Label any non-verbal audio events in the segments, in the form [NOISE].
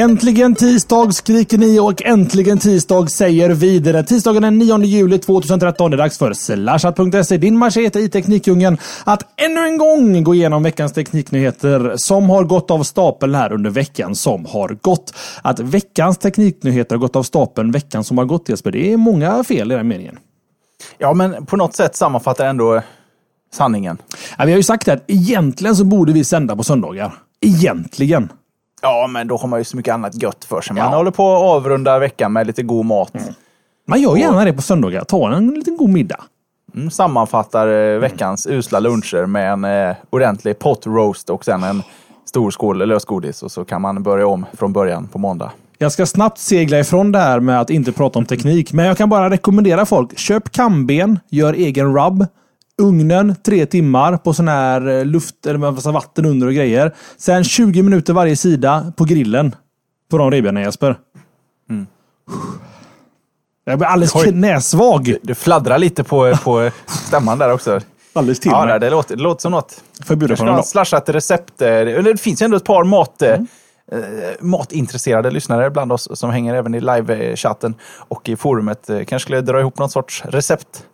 Äntligen tisdag skriker ni och äntligen tisdag säger vidare. Tisdagen den 9 juli 2013 är det dags för slashat.se, din machete i Teknikdjungeln, att ännu en gång gå igenom veckans tekniknyheter som har gått av stapeln här under veckan som har gått. Att veckans tekniknyheter har gått av stapeln veckan som har gått Jesper, det är många fel i den meningen. Ja, men på något sätt sammanfattar ändå sanningen. Ja, vi har ju sagt att egentligen så borde vi sända på söndagar. Egentligen. Ja, men då har man ju så mycket annat gött för sig. Man Ja. håller på att avrunda veckan med lite god mat. Man gör gärna det på söndagar. Ta en liten god middag. Mm, sammanfattar eh, veckans usla luncher med en eh, ordentlig pot roast och sen en stor skål lösgodis. Och så kan man börja om från början på måndag. Jag ska snabbt segla ifrån det här med att inte prata om teknik, men jag kan bara rekommendera folk. Köp kamben, gör egen rub. Ugnen tre timmar på sån här eh, luft eller massa vatten under och grejer. Sen 20 minuter varje sida på grillen. På de revbenen Jesper. Jag blir alldeles Oj. knäsvag. Du fladdrar lite på, på stämman där också. Alldeles till Ja, nej, det, låter, det låter som något. Får jag bjuda på dag? slashat recept. eh, det finns ju ändå ett par mat, eh, matintresserade lyssnare bland oss som hänger även i live-chatten och i forumet. Eh, Kanske skulle dra ihop någon sorts recept.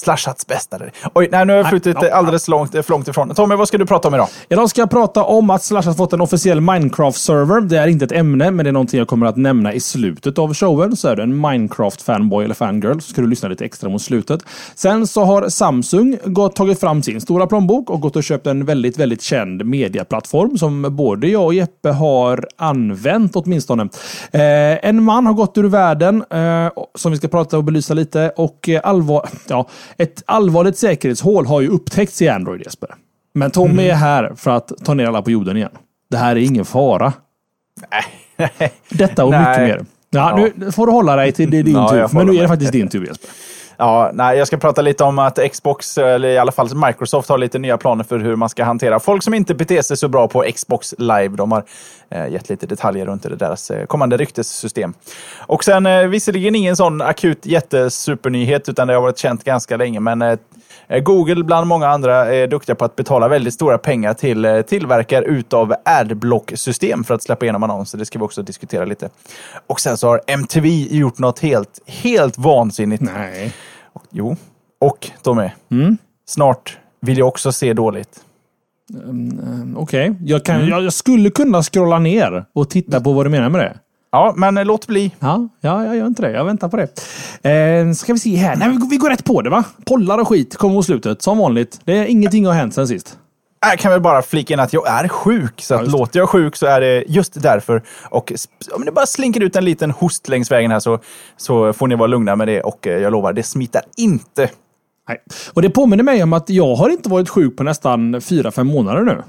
Slashats bästa. Oj, nej, nu har jag flutit alldeles långt, eh, långt ifrån. Tommy, vad ska du prata om idag? Idag ska jag prata om att Slash har fått en officiell Minecraft-server. Det är inte ett ämne, men det är någonting jag kommer att nämna i slutet av showen. Så är du en Minecraft-fanboy eller fangirl så ska du lyssna lite extra mot slutet. Sen så har Samsung gått, tagit fram sin stora plånbok och gått och köpt en väldigt, väldigt känd mediaplattform som både jag och Jeppe har använt åtminstone. Eh, en man har gått ur världen eh, som vi ska prata och belysa lite och eh, allvar, [LAUGHS] ja, ett allvarligt säkerhetshål har ju upptäckts i Android Jesper. Men Tommy är här för att ta ner alla på jorden igen. Det här är ingen fara. Detta och Nej. mycket mer. Ja, Ja. Nu får du hålla dig till det är din Ja, tur. Men nu är det faktiskt din tur Jesper. Ja, nej, jag ska prata lite om att Xbox, eller i alla fall Microsoft, har lite nya planer för hur man ska hantera folk som inte beter sig så bra på Xbox Live. De har eh, gett lite detaljer runt det, deras eh, kommande ryktessystem. Och sen eh, visserligen ingen sån akut jättesupernyhet, utan det har varit känt ganska länge, men eh, Google bland många andra är duktiga på att betala väldigt stora pengar till eh, tillverkare utav adblock-system för att släppa igenom annonser. Det ska vi också diskutera lite. Och sen så har MTV gjort något helt, helt vansinnigt. Nej. Jo. Och Tommy, Mm. snart vill jag också se dåligt. Okej, jag, kan- Mm. jag, jag skulle kunna scrolla ner och titta på vad du menar med det. Ja, men eh, låt bli. Ja, ja, jag gör inte det. Jag väntar på det. Eh, ska vi se här. Nej, vi, går- vi går rätt på det va? Pollar och skit kommer mot slutet. Som vanligt. Det är ingenting har hänt sen sist. Jag kan väl bara flika in att jag är sjuk, så att låter jag sjuk så är det just därför. Och om det bara slinker ut en liten host längs vägen här så, så får ni vara lugna med det. Och eh, jag lovar, det smittar inte. Nej. Och det påminner mig om att jag har inte varit sjuk på nästan fyra fem månader nu.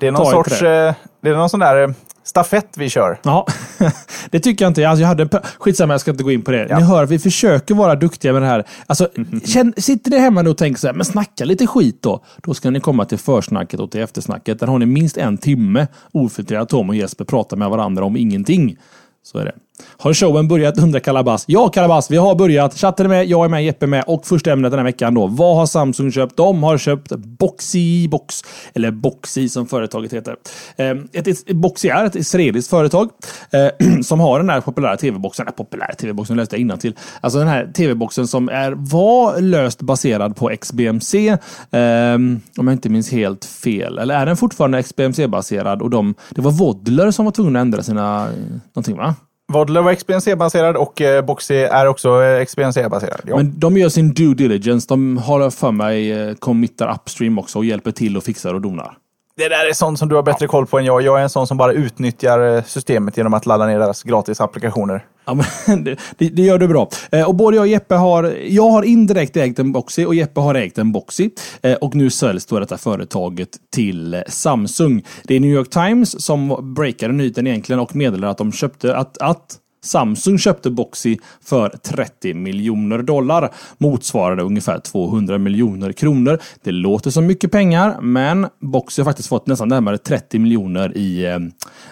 Det är någon Ta sorts... det. eh, Det är någon sån där stafett vi kör. Ja, [LAUGHS] det tycker jag inte. Alltså jag hade en Skitsamma, jag ska inte gå in på det. Ja. Ni hör att vi försöker vara duktiga med det här. Alltså, [LAUGHS] känn, sitter ni hemma nu och tänker så här, men snacka lite skit då. Då ska ni komma till försnacket och till eftersnacket. Där har ni minst en timme ofiltrerat Tom och Jesper pratar med varandra om ingenting. Så är det. Har showen börjat undrar Kalabas? Ja Kalabas, vi har börjat. Chatten är med, jag är med, Jeppe är med och första ämnet den här veckan då. Vad har Samsung köpt? De har köpt Boxy Box, eller Boxy som företaget heter. Ehm, ett, ett, Boxy är ett israeliskt företag eh, [CLEARS THROAT] som har den här populära tv-boxen. Äh, populära tv-boxen läste jag till. Alltså den här tv-boxen som är, var löst baserad på XBMC. Eh, om jag inte minns helt fel. Eller är den fortfarande XBMC-baserad? Och de, det var Vodler som var tvungna att ändra sina... Eh, någonting va? Vodler var XBNC-baserad och eh, Boxy är också eh, XBNC-baserad. Ja. Men de gör sin due diligence. De har för mig eh, committar upstream också och hjälper till och fixar och donar. Det där är sånt som du har bättre koll på än jag. Jag är en sån som bara utnyttjar eh, systemet genom att ladda ner deras gratis applikationer. Ja, men [LAUGHS] det, det, gör du bra. Eh, och både jag och Jeppe har, jag har indirekt ägt en Boxy och Jeppe har ägt en Boxy. Eh, och nu säljs då detta företaget till Samsung. Det är New York Times som breakade nyheten egentligen och meddelade att de köpte att, att Samsung köpte Boxy för 30 miljoner dollar. Motsvarade ungefär 200 miljoner kronor. Det låter som mycket pengar, men Boxy har faktiskt fått nästan närmare 30 miljoner i eh,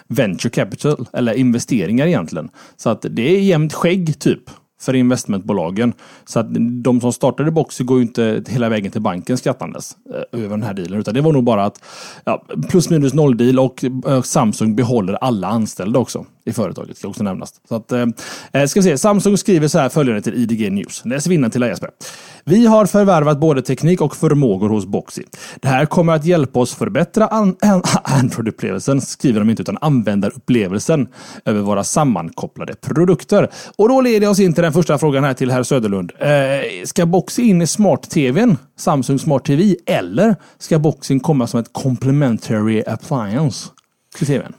venture capital, eller investeringar egentligen. Så att det är jämnt skägg typ för investmentbolagen. Så att de som startade Boxy går ju inte hela vägen till banken skrattandes eh, över den här dealen. Utan det var nog bara att ja, plus minus noll deal och eh, Samsung behåller alla anställda också i företaget, ska också nämnas. Så att, eh, eh, ska vi se, Samsung skriver så här följande till IDG News. Läs vinnaren till Jesper. Vi har förvärvat både teknik och förmågor hos Boxy. Det här kommer att hjälpa oss förbättra an [LAUGHS] Android-upplevelsen, skriver de inte, utan användarupplevelsen över våra sammankopplade produkter. Och då leder jag oss in till den första frågan här till herr Söderlund. Eh, ska Boxy in i smart-tvn, Samsung Smart TV, eller ska Boxy komma som ett complementary appliance till tvn?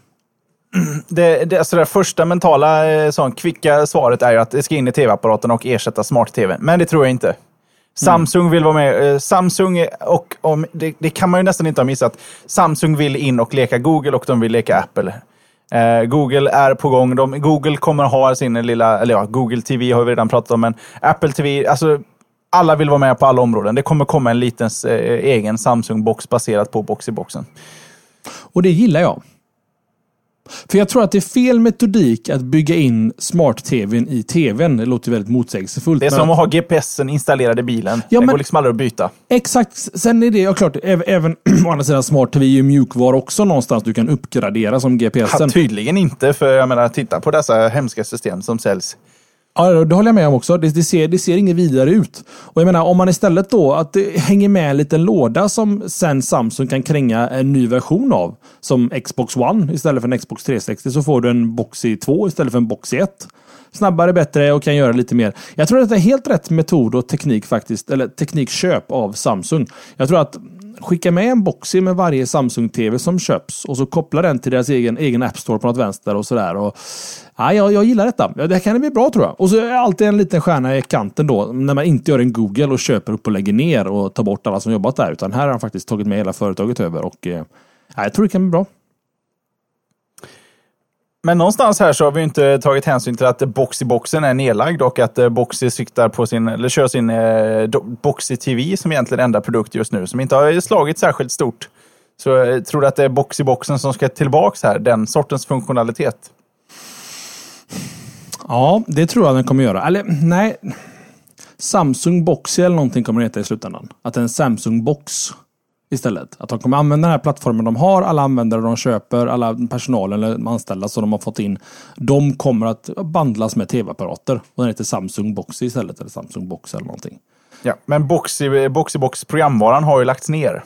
[CLEARS THROAT] det, det, alltså det första mentala, eh, sån, kvicka svaret är ju att det ska in i tv-apparaten och ersätta smart-tv. Men det tror jag inte. Samsung vill vara med. Eh, Samsung och om, det, det, kan man ju nästan inte ha missat. Samsung vill in och leka Google och de vill leka Apple. Eh, Google är på gång. De, Google kommer ha sin lilla, eller ja, Google TV har vi redan pratat om, men Apple TV, alltså alla vill vara med på alla områden. Det kommer komma en liten eh, egen Samsung-box baserat på box-i-boxen. Och det gillar jag. För jag tror att det är fel metodik att bygga in smart-tvn i tvn. Det låter väldigt motsägelsefullt. Det är som att ha GPSen installerad i bilen. Ja, det går liksom aldrig att byta. Exakt. Sen är det ja, klart, även [CLEARS THROAT] å andra sidan smart-tv är ju mjukvara också någonstans du kan uppgradera som GPSen. Ja, tydligen inte, för jag menar, titta på dessa hemska system som säljs. Ja, det håller jag med om också. Det, det, ser, det ser inget vidare ut. Och jag menar, om man istället då att det hänger med en liten låda som sen Samsung kan kränga en ny version av. Som Xbox One istället för en Xbox 360 så får du en Boxy 2 istället för en Boxy 1. Snabbare, bättre och kan göra lite mer. Jag tror att det är helt rätt metod och teknik faktiskt, eller teknikköp av Samsung. Jag tror att skicka med en Boxy med varje Samsung-TV som köps och så koppla den till deras egen, egen App Store på något vänster och sådär. Ja, jag, jag gillar detta. Det här kan bli bra tror jag. Och så är det alltid en liten stjärna i kanten då. När man inte gör en Google och köper upp och lägger ner och tar bort alla som jobbat där. Utan här har han faktiskt tagit med hela företaget över. Och eh, ja, jag tror det kan bli bra. Men någonstans här så har vi inte tagit hänsyn till att Boxy-boxen är nedlagd och att eh, Boxy siktar på sin, eller kör sin eh, Boxy TV som egentligen enda produkt just nu, som inte har slagit särskilt stort. Så jag tror du att det är Boxy-boxen som ska tillbaks här, den sortens funktionalitet. Ja, det tror jag den kommer göra. Eller nej. Samsung Boxy eller någonting kommer det heta i slutändan. Att det är en Samsung Box istället. Att de kommer använda den här plattformen de har, alla användare de köper, alla personalen eller anställda som de har fått in. De kommer att bandlas med tv-apparater. Och den heter Samsung Boxy istället, eller Samsung Box eller någonting. Ja, men Boxy, Boxy Box programvaran har ju lagts ner.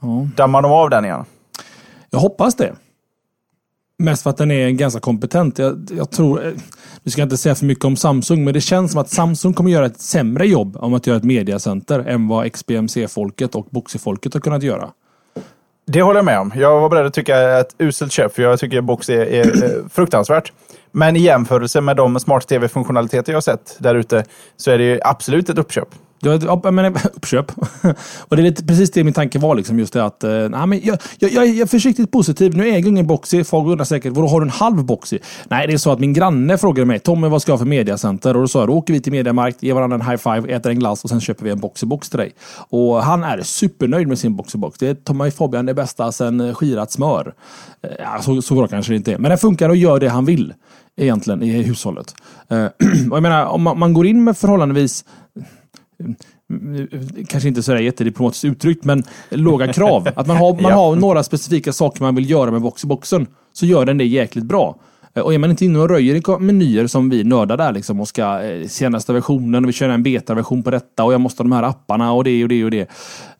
Ja. Dammar de av den igen? Jag hoppas det. Mest för att den är ganska kompetent. Jag, jag tror, nu ska jag inte säga för mycket om Samsung, men det känns som att Samsung kommer göra ett sämre jobb om att göra ett mediacenter än vad XBMC-folket och Boxy-folket har kunnat göra. Det håller jag med om. Jag var beredd att tycka ett uselt köp, för jag tycker Boxy är, är [CLEARS THROAT] fruktansvärt. Men i jämförelse med de smart-tv-funktionaliteter jag har sett där ute så är det absolut ett uppköp. Jag menar, uppköp. [LAUGHS] och det är lite, precis det min tanke var. Liksom, just det att, eh, nej, men jag, jag, jag, är försiktigt positiv. Nu äger jag ingen Boxy. Folk undrar säkert, vadå har du en halv Boxy? Nej, det är så att min granne frågade mig, Tommy vad ska jag ha för mediacenter? Och då sa jag, då åker vi till Mediamarkt, ger varandra en high five, äter en glass och sen köper vi en Boxy-box till dig. Och han är supernöjd med sin Boxy-box. Det är Tommy Fabian det bästa sen eh, skirat smör. Eh, ja, så, så bra kanske det inte är. Men den funkar och gör det han vill egentligen i hushållet. [CLEARS THROAT] Och jag menar, om man, man går in med förhållandevis kanske inte sådär jättediplomatiskt uttryckt, men låga krav. [LAUGHS] Att man har, man ja. har några specifika saker man vill göra med boxen så gör den det jäkligt bra. Och är man inte inne och röjer i menyer som vi nördar där liksom och ska eh, senaste versionen och vi kör en betaversion på detta och jag måste ha de här apparna och det och det och det.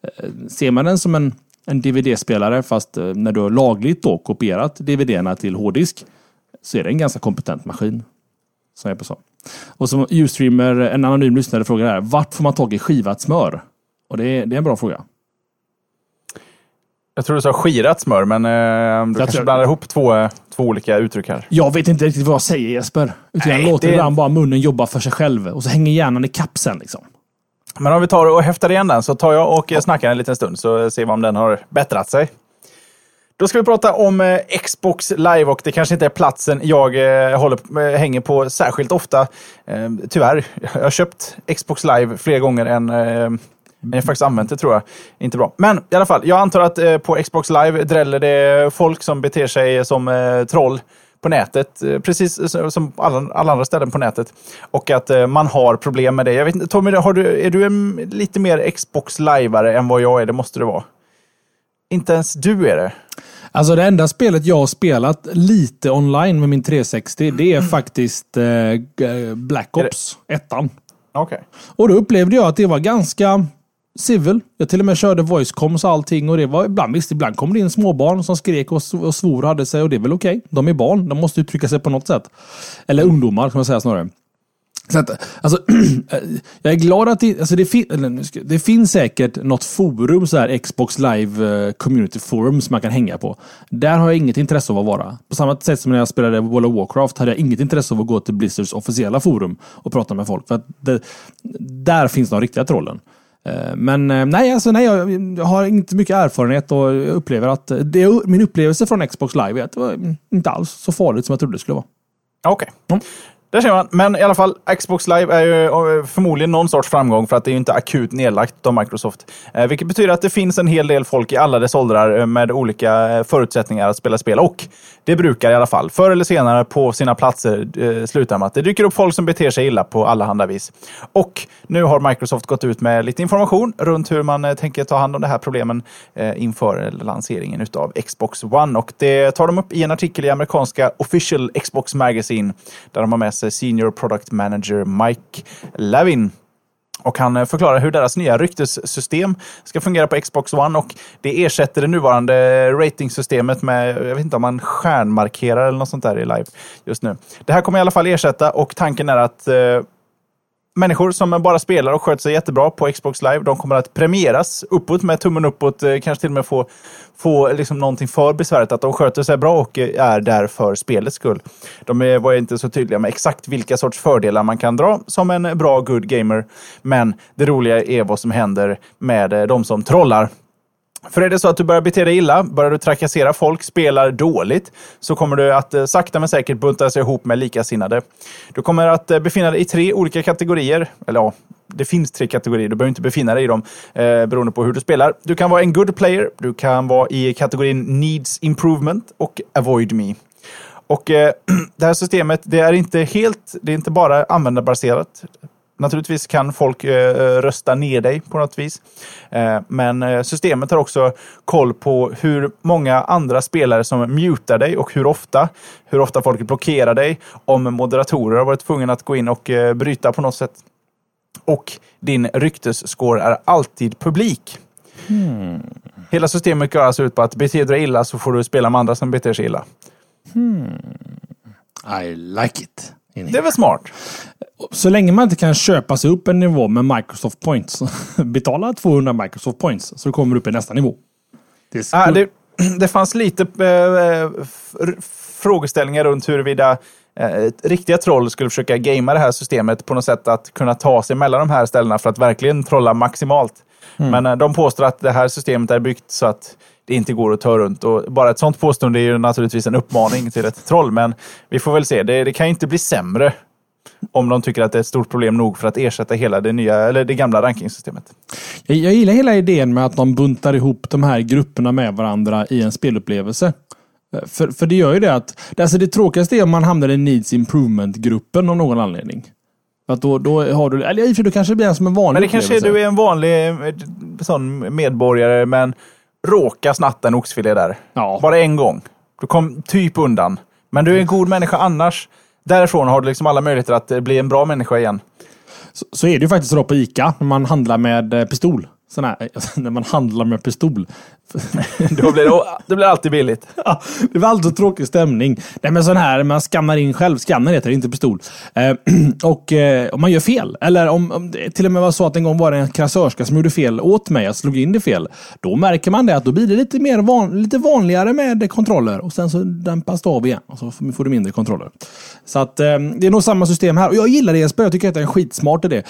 Eh, ser man den som en, en DVD-spelare fast eh, när du har lagligt då kopierat DVD-erna till hårddisk så är det en ganska kompetent maskin. Som jag sa. Och som Ustreamer, en anonym lyssnare frågar här, vart får man tag i skivat smör? Och det är, det är en bra fråga. Jag tror du sa skirat smör, men eh, du kanske tror- blandar ihop två, två olika uttryck här. Jag vet inte riktigt vad jag säger Jesper. Utan jag Nej, låter det- ibland bara munnen jobba för sig själv. Och så hänger hjärnan i kapp sen. Liksom. Men om vi tar och häftar igen den så tar jag och snackar en liten stund så ser vi om den har bättrat sig. Då ska vi prata om eh, Xbox Live och det kanske inte är platsen jag eh, håller, eh, hänger på särskilt ofta. Eh, tyvärr, jag har köpt Xbox Live fler gånger än eh, än jag faktiskt använt det tror jag. Inte bra. Men i alla fall, jag antar att eh, på Xbox Live dräller det folk som beter sig som eh, troll på nätet, eh, precis som alla, alla andra ställen på nätet. Och att eh, man har problem med det. Jag vet inte, Tommy, har du, är du en, lite mer Xbox Liveare än vad jag är? Det måste du vara. Inte ens du är det. Alltså det enda spelet jag har spelat lite online med min 360, det är faktiskt eh, g- Black Ops 1. Okej. Och då upplevde jag att det var ganska civil. Jag till och med körde voice comms och allting. Och det var ibland, visst, ibland kom det in småbarn som skrek och, och svor och hade sig. Och det är väl okej. De är barn. De måste uttrycka sig på något sätt. Eller ungdomar, kan man säga snarare. Så att, alltså, [CLEARS THROAT] jag är glad att det, alltså det, fin, eller, det finns säkert något forum, så här Xbox Live eh, Community Forum, som man kan hänga på. Där har jag inget intresse av att vara. På samma sätt som när jag spelade World of Warcraft hade jag inget intresse av att gå till Blizzards officiella forum och prata med folk. För det, där finns de riktiga trollen. Eh, Men eh, nej, alltså, nej jag, jag har inte mycket erfarenhet och jag upplever att det, min upplevelse från Xbox Live är att det var inte alls så farligt som jag trodde det skulle vara. Okej. Mm. Där ser man. Men i alla fall, Xbox Live är ju eh, förmodligen någon sorts framgång för att det är ju inte akut nedlagt av Microsoft. Eh, vilket betyder att det finns en hel del folk i alla dess åldrar eh, med olika förutsättningar att spela spel. Och det brukar i alla fall, förr eller senare på sina platser, sluta med att det dyker upp folk som beter sig illa på alla handa vis. Och nu har Microsoft gått ut med lite information runt hur man tänker ta hand om de här problemen inför lanseringen utav Xbox One. Och det tar de upp i en artikel i amerikanska Official Xbox Magazine där de har med sig eh, Senior Product Manager Mike Lavin. Och han eh, förklarar hur deras nya ryktessystem ska fungera på Xbox One och det ersätter det nuvarande eh, ratingsystemet med, jag vet inte om man stjärnmarkerar eller något sånt där i live just nu. Det här kommer i alla fall ersätta och tanken är att eh, människor som bara spelar och sköter sig jättebra på Xbox Live, de kommer att premieras uppåt med tummen uppåt, eh, kanske till och med få, få liksom någonting för besväret att de sköter sig bra och eh, är där för spelets skull. De eh, var inte så tydliga med exakt vilka sorts fördelar man kan dra som en bra good gamer, men det roliga är vad som händer med de som trollar. För är det så att du börjar bete dig illa, börjar du trakassera folk, spelar dåligt, så kommer du att eh, sakta men säkert bunta sig ihop med likasinnade. Du kommer att eh, befinna dig i tre olika kategorier. Eller ja, det finns tre kategorier. Du behöver inte befinna dig i dem eh, beroende på hur du spelar. Du kan vara en good player, du kan vara i kategorin needs improvement och avoid me. Och eh, [CLEARS THROAT] det här systemet, det är inte helt, det är inte bara användarbaserat. Naturligtvis kan folk eh, rösta ner dig på något vis. Eh, men eh, systemet har också koll på hur många andra spelare som mutar dig och hur ofta. Hur ofta folk blockerar dig. Om moderatorer har varit tvungna att gå in och eh, bryta på något sätt. Och din ryktesscore är alltid publik. Hela systemet går alltså ut på att beter du dig illa så får du spela med andra som beter sig illa. I like it. Det är väl smart? Så länge man inte kan köpa sig upp en nivå med Microsoft Points. [LAUGHS] Betala 200 Microsoft Points så kommer du upp i nästa nivå. Det Ah, det, [CLEARS THROAT] det fanns lite eh, f- frågeställningar runt huruvida eh, ett riktiga troll skulle försöka gamea det här systemet på något sätt att kunna ta sig mellan de här ställena för att verkligen trolla maximalt. Men eh, de påstår att det här systemet är byggt så att det inte går att ta runt. Och bara ett sånt påstående är ju naturligtvis en uppmaning till ett troll. Men vi får väl se. Det, det kan ju inte bli sämre om de tycker att det är ett stort problem nog för att ersätta hela det, nya, eller det gamla rankingsystemet. Jag, jag gillar hela idén med att de buntar ihop de här grupperna med varandra i en spelupplevelse. Eh, För, för det gör ju det att, alltså det tråkigaste är om man hamnar i Needs Improvement-gruppen av någon anledning. Att då, då har du, eller i och för sig, då kanske blir en som en vanlig Men det kanske du är en vanlig eh, sån medborgare, men råkar snatta en oxfilé där. Ja. Bara en gång. Du kom typ undan. Men du är en god människa annars. Därifrån har du liksom alla möjligheter att eh, bli en bra människa igen. Så, så är det ju faktiskt så på Ica, när man handlar med eh, pistol. Sån här, [LAUGHS] när man handlar med pistol. Då blir det, det blir alltid billigt. [LAUGHS] Ja, det var alltid tråkig stämning. Nej, men sån här, man skannar in själv. Skannar heter det, inte pistol. Eh, [CLEARS THROAT] och eh, om man gör fel, eller om, om det till och med var så att en gång var det en kassörska som gjorde fel åt mig, jag slog in det fel. Då märker man det att då blir det lite, mer van, lite vanligare med kontroller och sen så dämpas det av igen och så får du mindre kontroller. Så att eh, det är nog samma system här. Och jag gillar det Jesper, jag tycker att det är en skitsmart idé.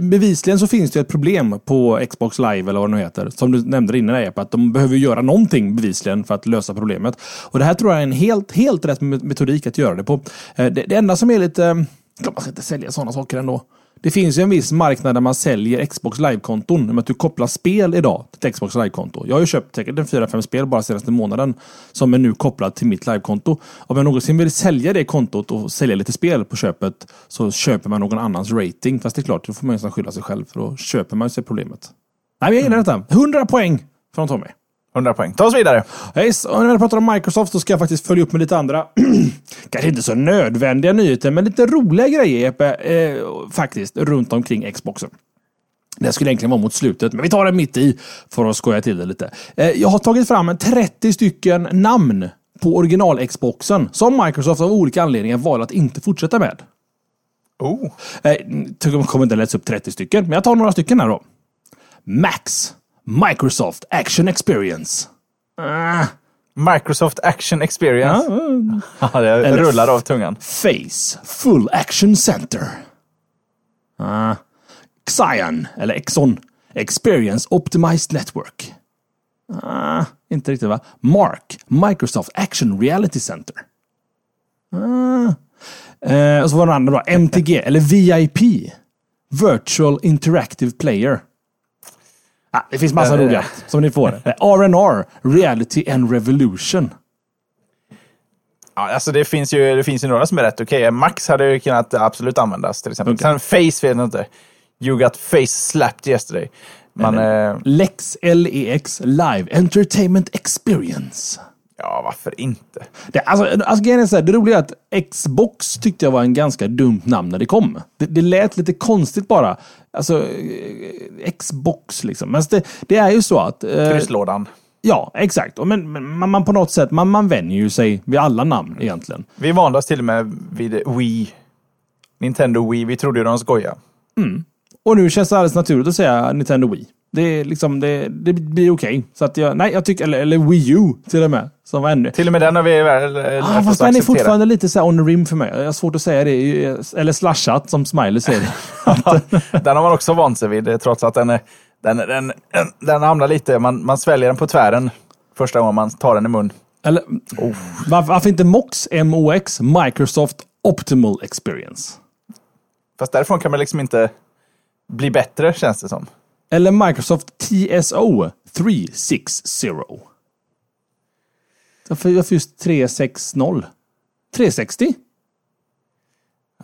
Bevisligen så finns det ett problem på Xbox Live eller vad det nu heter, som du nämnde innan på att de behöver göra någonting bevisligen för att lösa problemet. Och det här tror jag är en helt, helt rätt metodik att göra det på. Eh, det, det enda som är lite... Man ska inte sälja sådana saker ändå. Det finns ju en viss marknad där man säljer Xbox Live-konton. Att du kopplar spel idag till ett Xbox Live-konto. Jag har ju köpt säkert en 4-5 spel bara senaste månaden som är nu kopplat till mitt Live-konto. Om jag någonsin vill sälja det kontot och sälja lite spel på köpet så köper man någon annans rating. Fast det är klart, då får man ju skylla sig själv för då köper man sig problemet. Nej, men jag gillar detta. 100 poäng från Tommy. 100 poäng. Ta oss vidare. Yes, och när vi pratar om Microsoft så ska jag faktiskt följa upp med lite andra, [CLEARS THROAT] kanske inte så nödvändiga nyheter, men lite roliga grejer Jeppe, eh, faktiskt, runt omkring Xboxen. Det skulle egentligen vara mot slutet, men vi tar det mitt i för att skoja till det lite. Eh, jag har tagit fram 30 stycken namn på original-Xboxen som Microsoft av olika anledningar valde att inte fortsätta med. Oh. Eh, jag kommer inte läsa upp 30 stycken, men jag tar några stycken här då. Max. Microsoft Action Experience. Uh. Microsoft Action Experience. Ja, [LAUGHS] det rullar av tungan. Face Full Action Center. Uh. Xion, eller Exxon. Experience Optimized Network. Uh, inte riktigt va? Mark, Microsoft Action Reality Center. Uh, och så var det andra då, MTG, eller VIP. Virtual Interactive Player. Ah, det finns massa roliga som ni får. R&R, Reality and Revolution. Ja, alltså det finns ju, det finns ju några som är rätt okej. Okay. Max hade ju kunnat absolut användas till exempel. Okay. Sen Face vet jag inte. You got face slapped yesterday. Man, eh, Lex LEX Live Entertainment Experience. Ja, varför inte? Det, alltså, alltså, är det roliga är att Xbox tyckte jag var en ganska dumt namn när det kom. Det, det lät lite konstigt bara. Alltså, eh, Xbox liksom. Men det, det är ju så att... Eh, Krysslådan. Ja, exakt. Men, men man, man, på något sätt, man, man vänjer ju sig vid alla namn egentligen. Vi vande oss till och med vid Wii. Nintendo Wii. Vi trodde ju de skojade. Mm. Och nu känns det alldeles naturligt att säga Nintendo Wii. Det, liksom, det, det blir okej. Okay. Så att jag, nej, jag tycker, eller, eller Wii U till och med. Som var ännu. Till och med den har vi väl ah, Fast den är fortfarande lite så on the rim för mig. Jag har svårt att säga det. Eller slashat som Smiley säger. [LAUGHS] den har man också vant sig vid, trots att den, är, den, den, den, hamnar lite, man, man sväljer den på tvären första gången man tar den i mun. Eller, oh. varför, varför inte MOX, MOX, Microsoft Optimal Experience? Fast därifrån kan man liksom inte bli bättre, känns det som. Eller Microsoft TSO 360. Varför, varför just 360? 360?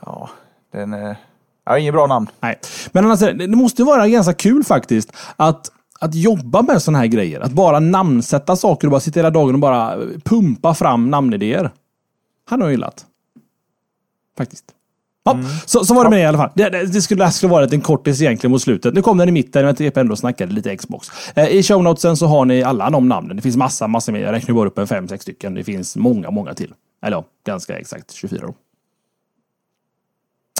Ja, den är... Ja, inget bra namn. Nej. Men annars, det måste vara ganska kul faktiskt att, att jobba med sådana här grejer. Att bara namnsätta saker och bara sitta hela dagen och bara pumpa fram namnidéer. Han har jag gillat. Faktiskt. Ja, mm. så, så var det med det i alla fall. Det, det, det skulle, det skulle varit en kortis egentligen mot slutet. Nu kom den i mitten, men jag ändå snackade lite Xbox. Eh, I shownotesen så har ni alla de namnen. Det finns massa, massa mer. Jag räknar bara upp en fem, sex stycken. Det finns många, många till. Eller ja, ganska exakt 24 år.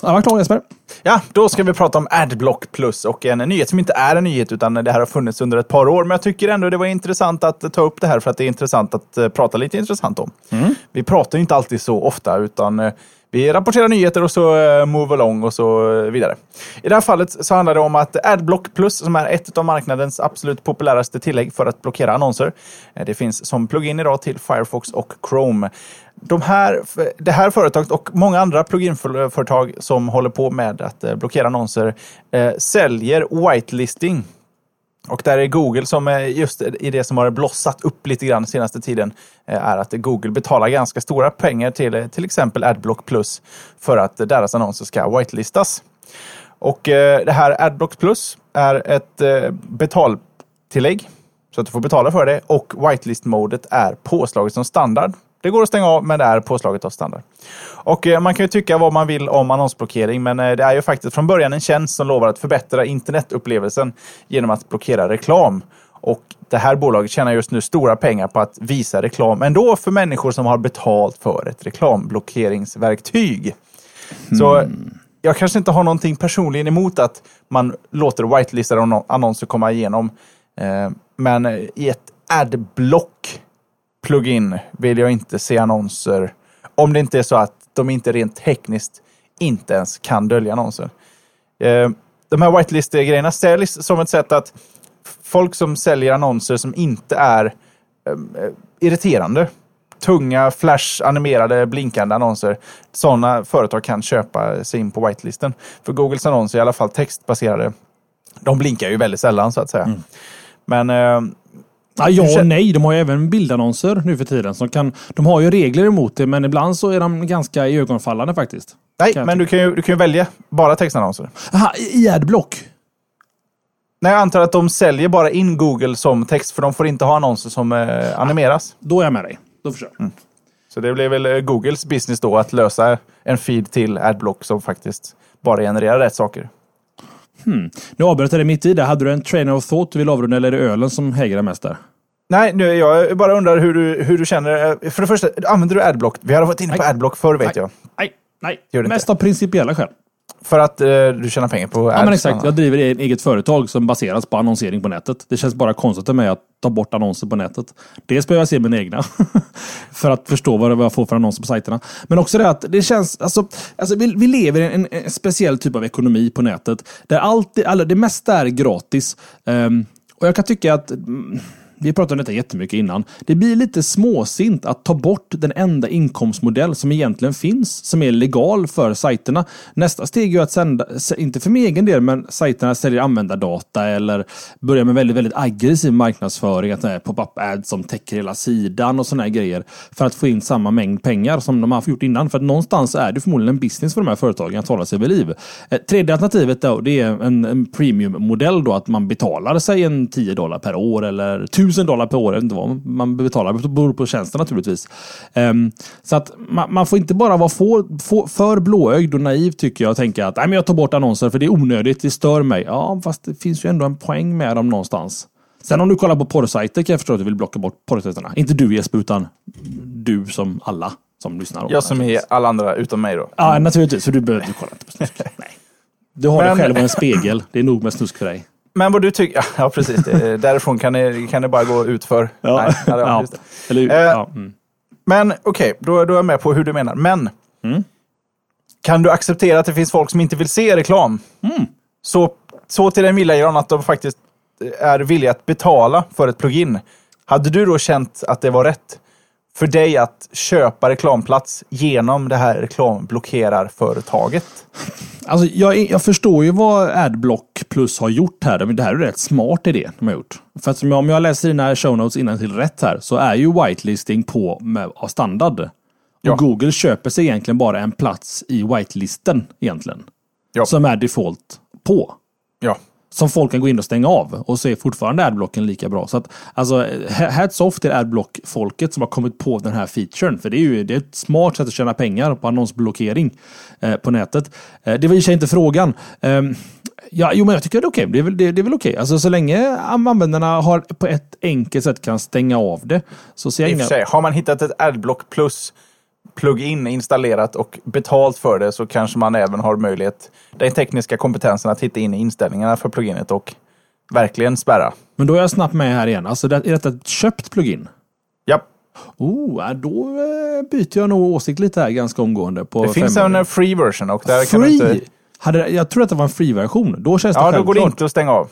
Jag var klar Jesper. Ja, då ska vi prata om Adblock Plus och en nyhet som inte är en nyhet utan det här har funnits under ett par år. Men jag tycker ändå det var intressant att ta upp det här för att det är intressant att uh, prata lite intressant om. Mm. Vi pratar ju inte alltid så ofta utan uh, vi rapporterar nyheter och så eh, move along och så eh, vidare. I det här fallet så handlar det om att Adblock Plus, som är ett av marknadens absolut populäraste tillägg för att blockera annonser. Eh, det finns som plugin idag till Firefox och Chrome de här, det här företaget och många andra pluginföretag som håller på med att blockera annonser eh, säljer whitelisting. Och där är Google som är just i det som har blossat upp lite grann senaste tiden eh, är att Google betalar ganska stora pengar till eh, till exempel Adblock Plus för att deras annonser ska whitelistas. Och det här Adblock Plus är ett betaltillägg så att du får betala för det och whitelist-modet är påslaget som standard det går att stänga av, men det är påslaget av standard. Och eh, man kan ju tycka vad man vill om annonsblockering, men eh, det är ju faktiskt från början en tjänst som lovar att förbättra internetupplevelsen genom att blockera reklam. Och det här bolaget tjänar just nu stora pengar på att visa reklam ändå för människor som har betalt för ett reklamblockeringsverktyg. Så jag kanske inte har någonting personligen emot att man låter whitelistade annonser komma igenom. Eh, men i ett adblock plugin vill jag inte se annonser om det inte är så att de inte rent tekniskt inte ens kan dölja annonser. Eh, de här whitelist-grejerna säljs som ett sätt att folk som säljer annonser som inte är eh, irriterande, tunga, flash-animerade, blinkande annonser. Sådana företag kan köpa sig in på whitelisten. För Googles annonser, i alla fall textbaserade, de blinkar ju väldigt sällan så att säga. Mm. Men eh, Ja, ja och nej. De har ju även bildannonser nu för tiden. Som kan, de har ju regler emot det, men ibland så är de ganska ögonfallande faktiskt. Nej, men du kan, ju, du kan ju välja bara textannonser. Aha, i Adblock? Nej, jag antar att de säljer bara in Google som text, för de får inte ha annonser som eh, animeras. Då är jag med dig. Då jag. Mm. Så det blir väl eh, Googles business då att lösa en feed till Adblock som faktiskt bara genererar rätt saker. Hmm. Nu avbröt jag dig mitt i det. Hade du en trainer of thought du vill avrunda eller är det ölen som hägrar mest där? Nej, nu, jag bara undrar hur du, hur du känner. För det första, använder du Adblock? Vi har varit inne på nej. Adblock förr vet nej. jag. Nej, nej. mest av principiella skäl. För att eh, du tjänar pengar på ads? Ja, men exakt. Jag driver ett eget företag som baseras på annonsering på nätet. Det känns bara konstigt för mig att ta bort annonser på nätet. Dels behöver jag se mina egna [LAUGHS] för att förstå vad jag får för annonser på sajterna. Men också det att det känns, alltså, alltså vi, vi lever i en, en, speciell typ av ekonomi på nätet där allt, alltså, det mesta är gratis. Um, och jag kan tycka att mm, vi pratade om detta jättemycket innan. Det blir lite småsint att ta bort den enda inkomstmodell som egentligen finns, som är legal för sajterna. Nästa steg är ju att sända, inte för min egen del, men sajterna säljer användardata eller börjar med väldigt, väldigt aggressiv marknadsföring, att pop-up ads som täcker hela sidan och sådana grejer för att få in samma mängd pengar som de har gjort innan. För att någonstans är det förmodligen en business för de här företagen att hålla sig vid liv. Eh, tredje alternativet då, det är en, en premiummodell då, att man betalar sig en 10 dollar per år eller 1000 dollar per år. Jag vet inte vad man betalar. Det beror på tjänsten naturligtvis. Um, så att man, man, får inte bara vara för, för, för blåögd och naiv tycker jag och tänka att Nej, men jag tar bort annonser för det är onödigt, det stör mig. Ja, fast det finns ju ändå en poäng med dem någonstans. Sen om du kollar på porrsajter kan jag förstå att du vill blocka bort porrsajterna. Inte du Jesper, utan du som alla som lyssnar. Jag som är alla andra utom mig då. Ja, naturligtvis. För du behöver inte kolla inte på snusk. Nej. Du har men... dig själv och en spegel. Det är nog med snusk för dig. Men vad du tycker, ja precis, det, därifrån kan det, kan det bara gå utför. Ja. Nej, ja, ja. Eller, eh, ja. Mm. Men okej, okay, då, då är jag med på hur du menar. Men mm. kan du acceptera att det finns folk som inte vill se reklam? Mm. Så, så till den milda grad att de faktiskt är villiga att betala för ett plugin. Hade du då känt att det var rätt för dig att köpa reklamplats genom det här reklamblockerarföretaget? Alltså, jag, jag förstår ju vad Adblock Plus har gjort här. Det här är rätt smart idé de har gjort. För att om jag läser dina show notes innan till rätt här så är ju whitelisting på med, av standard. Och ja. Google köper sig egentligen bara en plats i whitelisten egentligen. Ja. Som är default på. Ja som folk kan gå in och stänga av och så är fortfarande adblocken lika bra. Så att, alltså, hats off till adblock-folket som har kommit på den här featuren. För det är ju det är ett smart sätt att tjäna pengar på annonsblockering eh, på nätet. Eh, det var i sig inte frågan. Eh, ja, jo, men jag tycker det är okej. Okay. Det är väl, det, det är väl okej. Okay. Alltså, så länge användarna har på ett enkelt sätt kan stänga av det. Så ser jag I inga... sig, har man hittat ett adblock plus plug-in installerat och betalt för det så kanske man även har möjlighet, den tekniska kompetensen att hitta in i inställningarna för pluginet och verkligen spärra. Men då är jag snabbt med här igen. Alltså, är detta ett köpt plugin? Ja. Oh, då eh, byter jag nog åsikt lite här ganska omgående. På det finns en free version. Och där free? Kan du inte... Hade, jag tror att det var en free-version. Då känns det Ja, då går det inte att stänga av.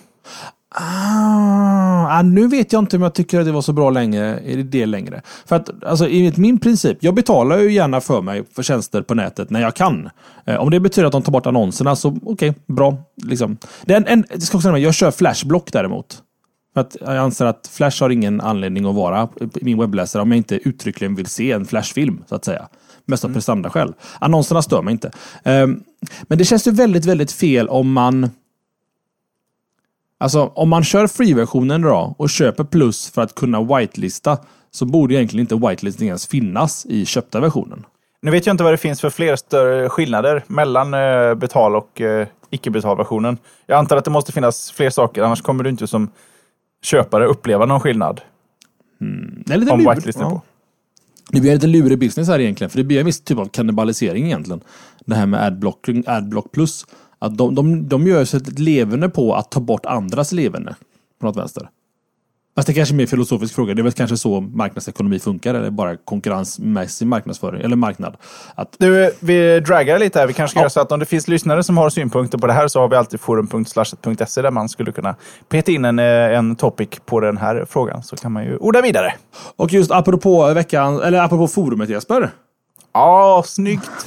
Ah, ah, nu vet jag inte om jag tycker att det var så bra länge, i det längre. För att alltså, enligt min princip, jag betalar ju gärna för mig för tjänster på nätet när jag kan. Eh, om det betyder att de tar bort annonserna så okej, okay, bra. Liksom. Det är en, jag, ska också säga, jag kör Flashblock däremot. För att jag anser att Flash har ingen anledning att vara min webbläsare om jag inte uttryckligen vill se en Flashfilm, så att säga. Mest av mm. prestandaskäl. Annonserna stör mig inte. Um, men det känns ju väldigt, väldigt fel om man Alltså om man kör free-versionen då och köper plus för att kunna whitelista så borde egentligen inte whitelisting ens finnas i köpta versionen. Nu vet jag inte vad det finns för fler större skillnader mellan eh, betal och eh, icke-betalversionen. Jag antar att det måste finnas fler saker, annars kommer du inte som köpare uppleva någon skillnad. Det är lite Om lurigt. whitelisting på. Det blir en lite lurig business här egentligen. För det blir en viss typ av kannibalisering egentligen. Det här med Adblock, Adblock plus. Att de, de, de gör sig ett levande på att ta bort andras levande. På något vänster. Fast det är kanske är mer filosofisk fråga. Det är väl kanske så marknadsekonomi funkar. Eller bara konkurrensmässig marknadsföring. Eller marknad. Att, Du, vi draggar lite här. Vi kanske ska Ja. göra så att om det finns lyssnare som har synpunkter på det här så har vi alltid forum.slashet.se där man skulle kunna peta in en, eh, en topic på den här frågan. Så kan man ju orda vidare. och just apropå veckan, eller apropå forumet Jesper. Ja, snyggt.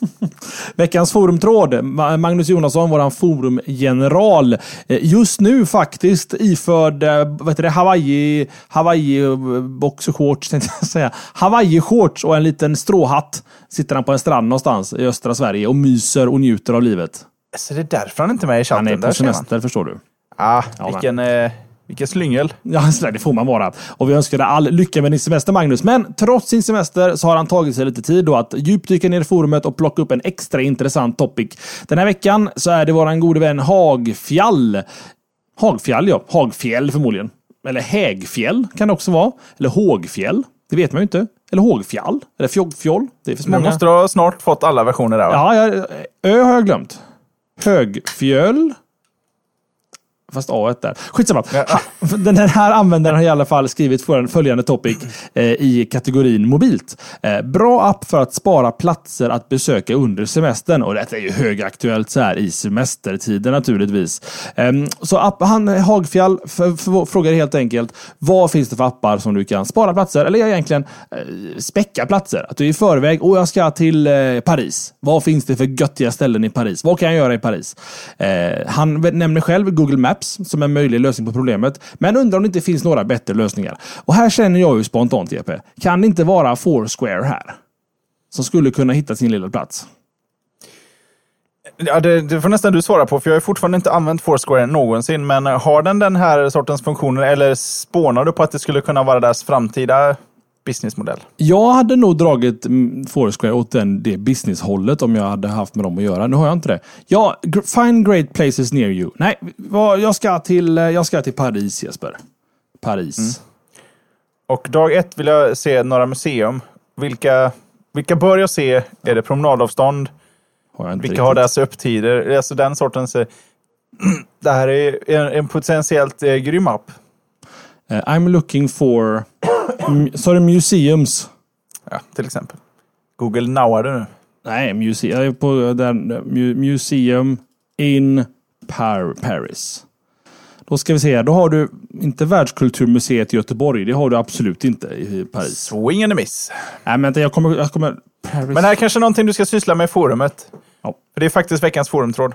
[LAUGHS] Veckans forumtråd. Ma- Magnus Jonasson, våran forumgeneral. Eh, Just nu faktiskt iförd eh, vad det, Hawaii, Hawaii eh, boxershorts, [LAUGHS] tänkte jag säga. Hawaii-shorts och en liten stråhatt. Sitter han på en strand någonstans i östra Sverige och myser och njuter av livet. Så det är därför han inte är med i chatten. Han är på semester, förstår du. Ah, men. vilken, eh, vilken slyngel. Ja, [LAUGHS] det får man vara. Och vi önskar dig all lycka med din semester, Magnus. Men trots sin semester så har han tagit sig lite tid då att djupdyka ner i forumet och plocka upp en extra intressant topic. Den här veckan så är det våran gode vän Hagfjall. Hagfjall, ja. Hagfjäll förmodligen. Eller Hägfjäll kan det också vara. Eller Hågfjäll. Det vet man ju inte. Eller Hågfjall. Eller Fjoggfjoll. Det finns många. måste du ha snart fått alla versioner där va? Ja, jag, Ö har jag glömt. Högfjöl. Fast A där. Skitsamma. Ja. Den här användaren har i alla fall skrivit följande topic eh, i kategorin mobilt. Eh, bra app för att spara platser att besöka under semestern. Och detta är ju högaktuellt så här i semestertider naturligtvis. Eh, så app, han, Hagfjall frågar helt enkelt vad finns det för appar som du kan spara platser eller egentligen eh, späcka platser. Att du är i förväg och jag ska till Paris. Vad finns det för göttiga ställen i Paris? Vad kan jag göra i Paris? Han nämner själv Google Maps som en möjlig lösning på problemet. Men undrar om det inte finns några bättre lösningar. Och här känner jag ju spontant Jeppe. Kan det inte vara Foursquare här? Som skulle kunna hitta sin lilla plats. Ja, det, det får nästan du svara på, för jag har fortfarande inte använt Foursquare någonsin. Men har den den här sortens funktioner eller spånar du på att det skulle kunna vara deras framtida businessmodell? Jag hade nog dragit mm, Foursquare åt den, det businesshållet om jag hade haft med dem att göra. Nu har jag inte det. Ja, find great places near you. Nej, jag ska till, eh, jag ska till Paris Jesper. Paris. Och dag ett vill jag se några museum. Vilka, vilka bör jag se? Är det promenadavstånd? Har Vilka riktigt. har deras öppettider? Alltså den sortens... eh, [CLEARS THROAT] Det här är en, en potentiellt eh, grym app. Eh, I'm looking for... m- Sorry, museums. Ja, till exempel. Google nowar du nu. Nej, muse jag är på den, mu museum in Par Paris. Då ska vi se. Då har du inte Världskulturmuseet i Göteborg. Det har du absolut inte i Paris. Swing and a miss. Nej, men jag kommer... Jag kommer Paris. Men det här är kanske någonting du ska syssla med i forumet. Ja. För det är faktiskt veckans forumtråd.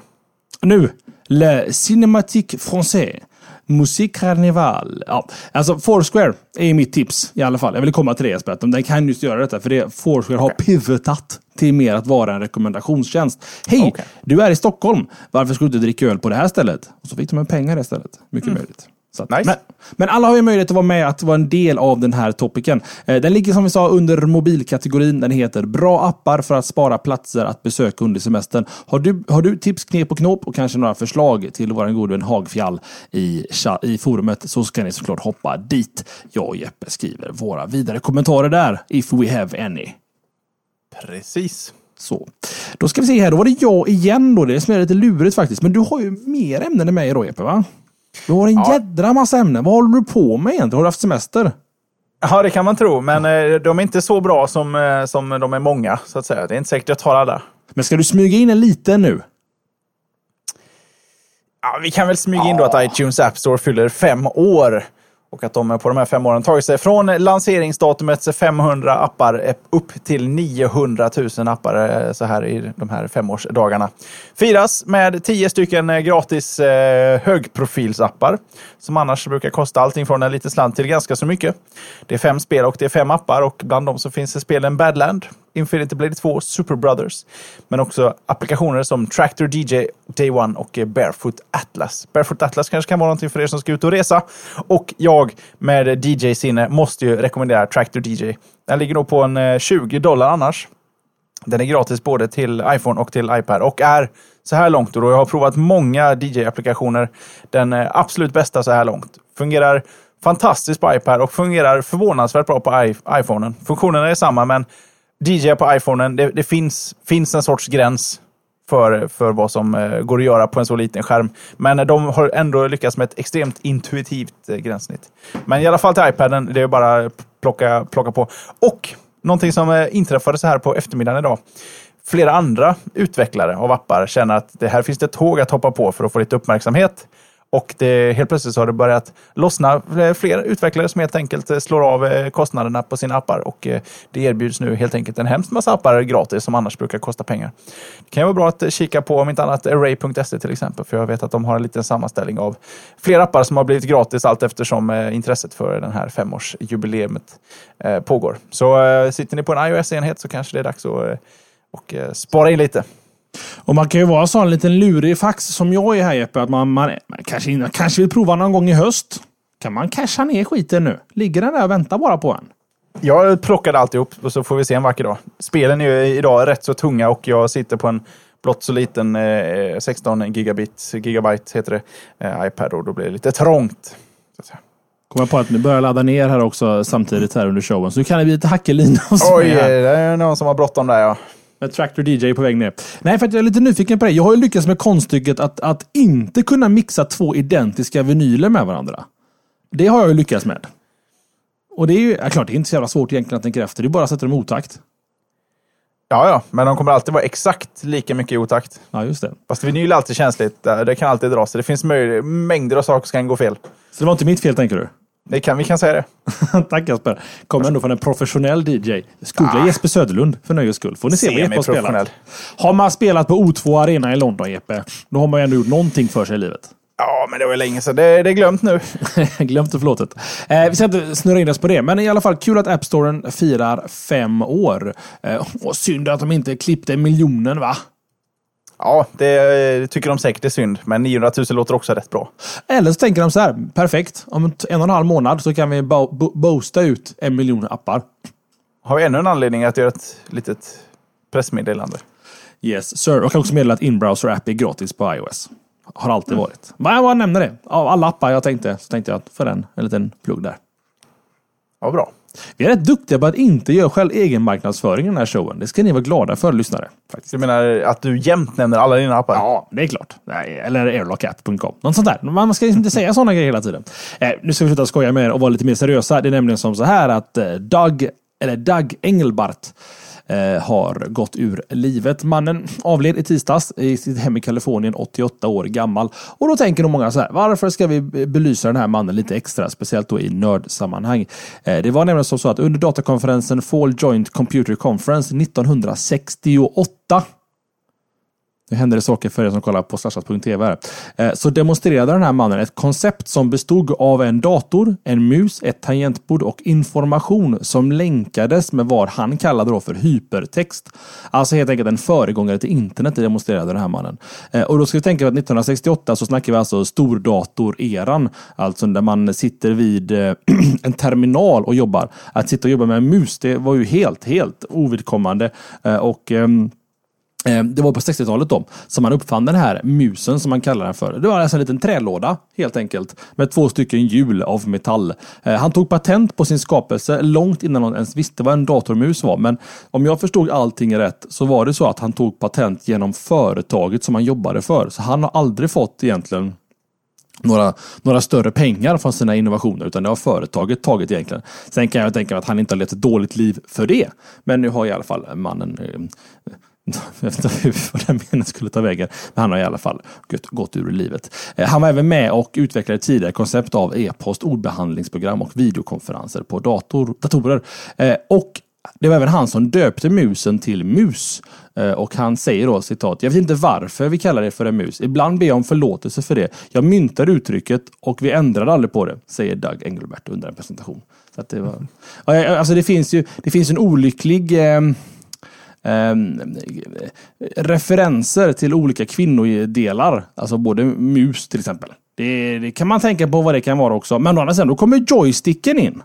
Nu, Le Cinématique Français. Musik Carnival. Ja, alltså Foursquare är mitt tips i alla fall. Jag vill komma till det Jesper. Den kan just göra detta för det Foursquare har pivotat till mer att vara en rekommendationstjänst. Hej! Okej. Du är i Stockholm. Varför skulle du inte dricka öl på det här stället? Och så fick de en pengar istället. Mycket möjligt. Att, Nice. men, men alla har ju möjlighet att vara med, att vara en del av den här topicen. Eh, Den ligger som vi sa under mobilkategorin. Den heter Bra appar för att spara platser att besöka under semestern. Har du, har du tips, knep och knåp och kanske några förslag till vår gode vän Hagfjall i, i forumet så ska ni såklart hoppa dit. Jag och Jeppe skriver våra vidare kommentarer där, if we have any. Precis. Så. Då ska vi se här, då var det jag igen då. Det är som är lite lurigt faktiskt. Men du har ju mer ämnen än mig då Jeppe va? Du har en Ja. jädra massa ämnen. Vad håller du på med egentligen? Har du haft semester? Ja, det kan man tro. Men eh, de är inte så bra som, eh, som de är många, så att säga. Det är inte säkert jag tar alla. Men ska du smyga in en liten nu? Ja, vi kan väl smyga in då att iTunes App Store fyller fem år. Och att de på de här fem åren tagit sig från lanseringsdatumets 500 appar upp till 900 000 appar eh, så här i de här femårsdagarna. Firas med 10 stycken eh, gratis eh, högprofilsappar som annars brukar kosta allting från en liten slant till ganska så mycket. Det är fem spel och det är fem appar och bland dem så finns det spelen Badland, Infinity Blade 2, Super Brothers, men också applikationer som Tractor DJ, Day One och eh, Barefoot Atlas. Barefoot Atlas kanske kan vara någonting för er som ska ut och resa. Och jag med DJ-sinne måste ju rekommendera Tractor DJ. Den ligger nog på en eh, 20 dollar annars. Den är gratis både till iPhone och till iPad och är så här långt. Och jag har provat många DJ-applikationer. Den eh, absolut bästa så här långt. Fungerar fantastiskt på iPad och fungerar förvånansvärt bra på iPhonen. Funktionerna är samma, men DJ på iPhonen, det, det finns, finns en sorts gräns för, för vad som eh, går att göra på en så liten skärm. Men de har ändå lyckats med ett extremt intuitivt eh, gränssnitt. Men i alla fall till iPaden, det är bara plocka, plocka på. Och någonting som eh, inträffade så här på eftermiddagen idag. Flera andra utvecklare av appar känner att det här finns det tåg att hoppa på för att få lite uppmärksamhet. Och det, helt plötsligt så har det börjat lossna eh, fler utvecklare som helt enkelt eh, slår av eh, kostnaderna på sina appar. Och det erbjuds nu helt enkelt en hemskt massa appar gratis som annars brukar kosta pengar. Det kan vara bra att kika på, om inte annat, Array.se till exempel. För jag vet att de har en liten sammanställning av fler appar som har blivit gratis allt eftersom intresset för den här femårsjubileumet pågår. Så sitter ni på en iOS-enhet så kanske det är dags att och spara in lite. Och man kan ju vara sån liten lurig fax som jag är här Jeppe. Att man, man, man kanske, kanske vill prova någon gång i höst. Kan man casha ner skiten nu? Ligger den där och väntar bara på en? Jag plockade alltihop och så får vi se en vacker dag. Spelen är ju idag rätt så tunga och jag sitter på en blott så liten eh, 16 gigabit, gigabyte heter det, eh, iPad och då blir det lite trångt. Kommer på att ni börjar ladda ner här också samtidigt här under showen. Så kan det bli lite hackelina Oj, det är någon som har bråttom där ja. Med Tractor DJ på väg ner. Nej, för att jag är lite nyfiken på det. Jag har ju lyckats med konststycket att, att inte kunna mixa två identiska vinyler med varandra. Det har jag ju lyckats med. Och det är ju, ja, klart, det är inte så jävla svårt egentligen att tänka efter. Det är bara att sätta dem i otakt. Ja, ja, men de kommer alltid vara exakt lika mycket i otakt. Ja, just det. Fast vinyl är alltid känsligt. Det kan alltid dras. Det finns mängder av saker som kan gå fel. Så det var inte mitt fel, tänker du? Det kan, vi kan säga det. [LAUGHS] Tack Jesper. Kommer ändå från en professionell DJ. Googla ah. Jesper Söderlund för nöjes skull. Får ni se vad Jeppe har spelat. Har man spelat på O2 Arena i London Jeppe, då har man ju ändå gjort någonting för sig i livet. Ja, men det var länge sedan. Det, det är glömt nu. [LAUGHS] glömt och förlåtet. Eh, vi ska inte snurra in oss på det, men i alla fall kul att App Storen firar fem år. Eh, och synd att de inte klippte miljonen, va? Ja, det tycker de säkert är synd, men 900 000 låter också rätt bra. Eller så tänker de så här, perfekt. Om en och en halv månad så kan vi bo boosta ut en miljon appar. Har vi ännu en anledning att göra ett litet pressmeddelande? Yes, sir. Och kan också meddela att Inbrowser-app är gratis på iOS. Har alltid mm. varit. Men jag bara nämner det. Av alla appar jag tänkte, så tänkte jag för en, en liten plugg där. Ja, bra. Vi är rätt duktiga på att inte göra själv egen marknadsföring i den här showen. Det ska ni vara glada för, lyssnare. Faktiskt. Du menar att du jämt nämner alla dina appar? Ja, det är klart. Eller airlockapp.com. Något sånt där. Man ska inte säga sådana grejer hela tiden. Eh, nu ska vi sluta skoja med er och vara lite mer seriösa. Det är nämligen som så här att eh, Doug, eller Doug Engelbart Eh, har gått ur livet. Mannen avled i tisdags i sitt hem i Kalifornien, 88 år gammal. Och då tänker nog många så här, varför ska vi belysa den här mannen lite extra, speciellt då i nördsammanhang? Eh, det var nämligen så att under datakonferensen Fall Joint Computer Conference 1968 nu händer det saker för er som kollar på slashat.tv. Eh, så demonstrerade den här mannen ett koncept som bestod av en dator, en mus, ett tangentbord och information som länkades med vad han kallade då för hypertext. Alltså helt enkelt en föregångare till internet det demonstrerade den här mannen. Eh, och då ska vi tänka att 1968 så snackar vi alltså stordator-eran. Alltså där man sitter vid eh, [CLEARS THROAT] en terminal och jobbar. Att sitta och jobba med en mus, det var ju helt, helt ovidkommande. Och ehm, Eh, det var på 60-talet då som man uppfann den här musen som man kallar den för. Det var alltså en liten trälåda helt enkelt med två stycken hjul av metall. Eh, han tog patent på sin skapelse långt innan någon ens visste vad en datormus var. Men om jag förstod allting rätt så var det så att han tog patent genom företaget som han jobbade för. Så han har aldrig fått egentligen några, några större pengar från sina innovationer utan det har företaget tagit egentligen. Sen kan jag tänka mig att han inte har levt ett dåligt liv för det. Men nu har i alla fall mannen eh, [LAUGHS] jag vet inte hur den meningen skulle ta vägen. Men han har i alla fall gått, gått ur livet. Eh, han var även med och utvecklade tidigare koncept av e-post, ordbehandlingsprogram och videokonferenser på dator, datorer. Eh, och det var även han som döpte musen till mus. Eh, och han säger då citat, jag vet inte varför vi kallar det för en mus. Ibland ber jag om förlåtelse för det. Jag myntar uttrycket och vi ändrade aldrig på det, säger Doug Engelbert under en presentation. Så det, var, [LAUGHS] alltså det finns ju det finns en olycklig eh, eh, referenser till olika kvinnodelar. Alltså både mus till exempel. Det, det, kan man tänka på vad det kan vara också. Men å andra sidan, då kommer joysticken in.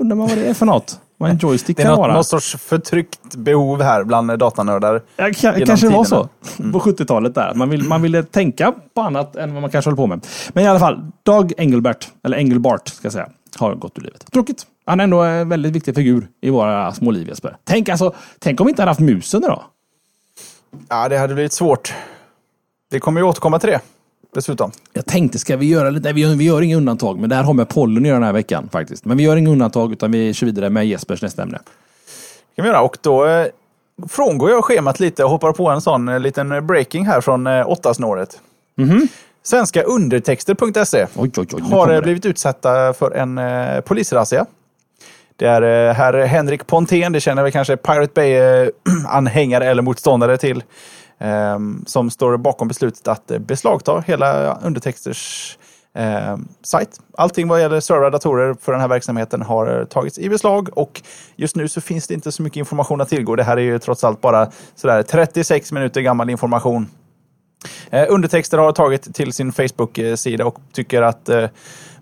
Undrar man vad det är för något? vad en joystick [LAUGHS] Det är kan något, vara. något sorts förtryckt behov här bland datanördar. Ja, kanske det var så. På 70-talet där. Man, vill, man ville tänka på annat än vad man kanske håller på med. Men i alla fall, Dag Engelbert, eller Engelbart ska jag säga, har gått ur livet. Tråkigt. Han är ändå en väldigt viktig figur i våra små liv Jesper. Tänk, alltså, tänk om vi inte hade haft musen idag. Ja, det hade blivit svårt. Vi kommer ju återkomma till det. Dessutom. Jag tänkte, ska vi göra lite? Nej, vi gör, vi gör inga undantag, men det här har med pollen att göra den här veckan faktiskt. Men vi gör inga undantag, utan vi kör vidare med Jespers nästa ämne. kan vi göra. Och då eh, frångår jag schemat lite och hoppar på en sån eh, liten breaking här från eh, åttasnåret. Svenska undertexter.se Oj, oj, oj. har eh, blivit utsatta för en eh, polisrazzia. Det är eh, herr Henrik Pontén, det känner väl kanske Pirate Bay-anhängare [CLEARS THROAT] eller motståndare till, eh, som står bakom beslutet att eh, beslagta hela Undertexters eh, sajt. Allting vad gäller servrar datorer för den här verksamheten har eh, tagits i beslag och just nu så finns det inte så mycket information att tillgå. Det här är ju trots allt bara sådär 36 minuter gammal information. Eh, undertexter har tagit till sin Facebook-sida och tycker att eh,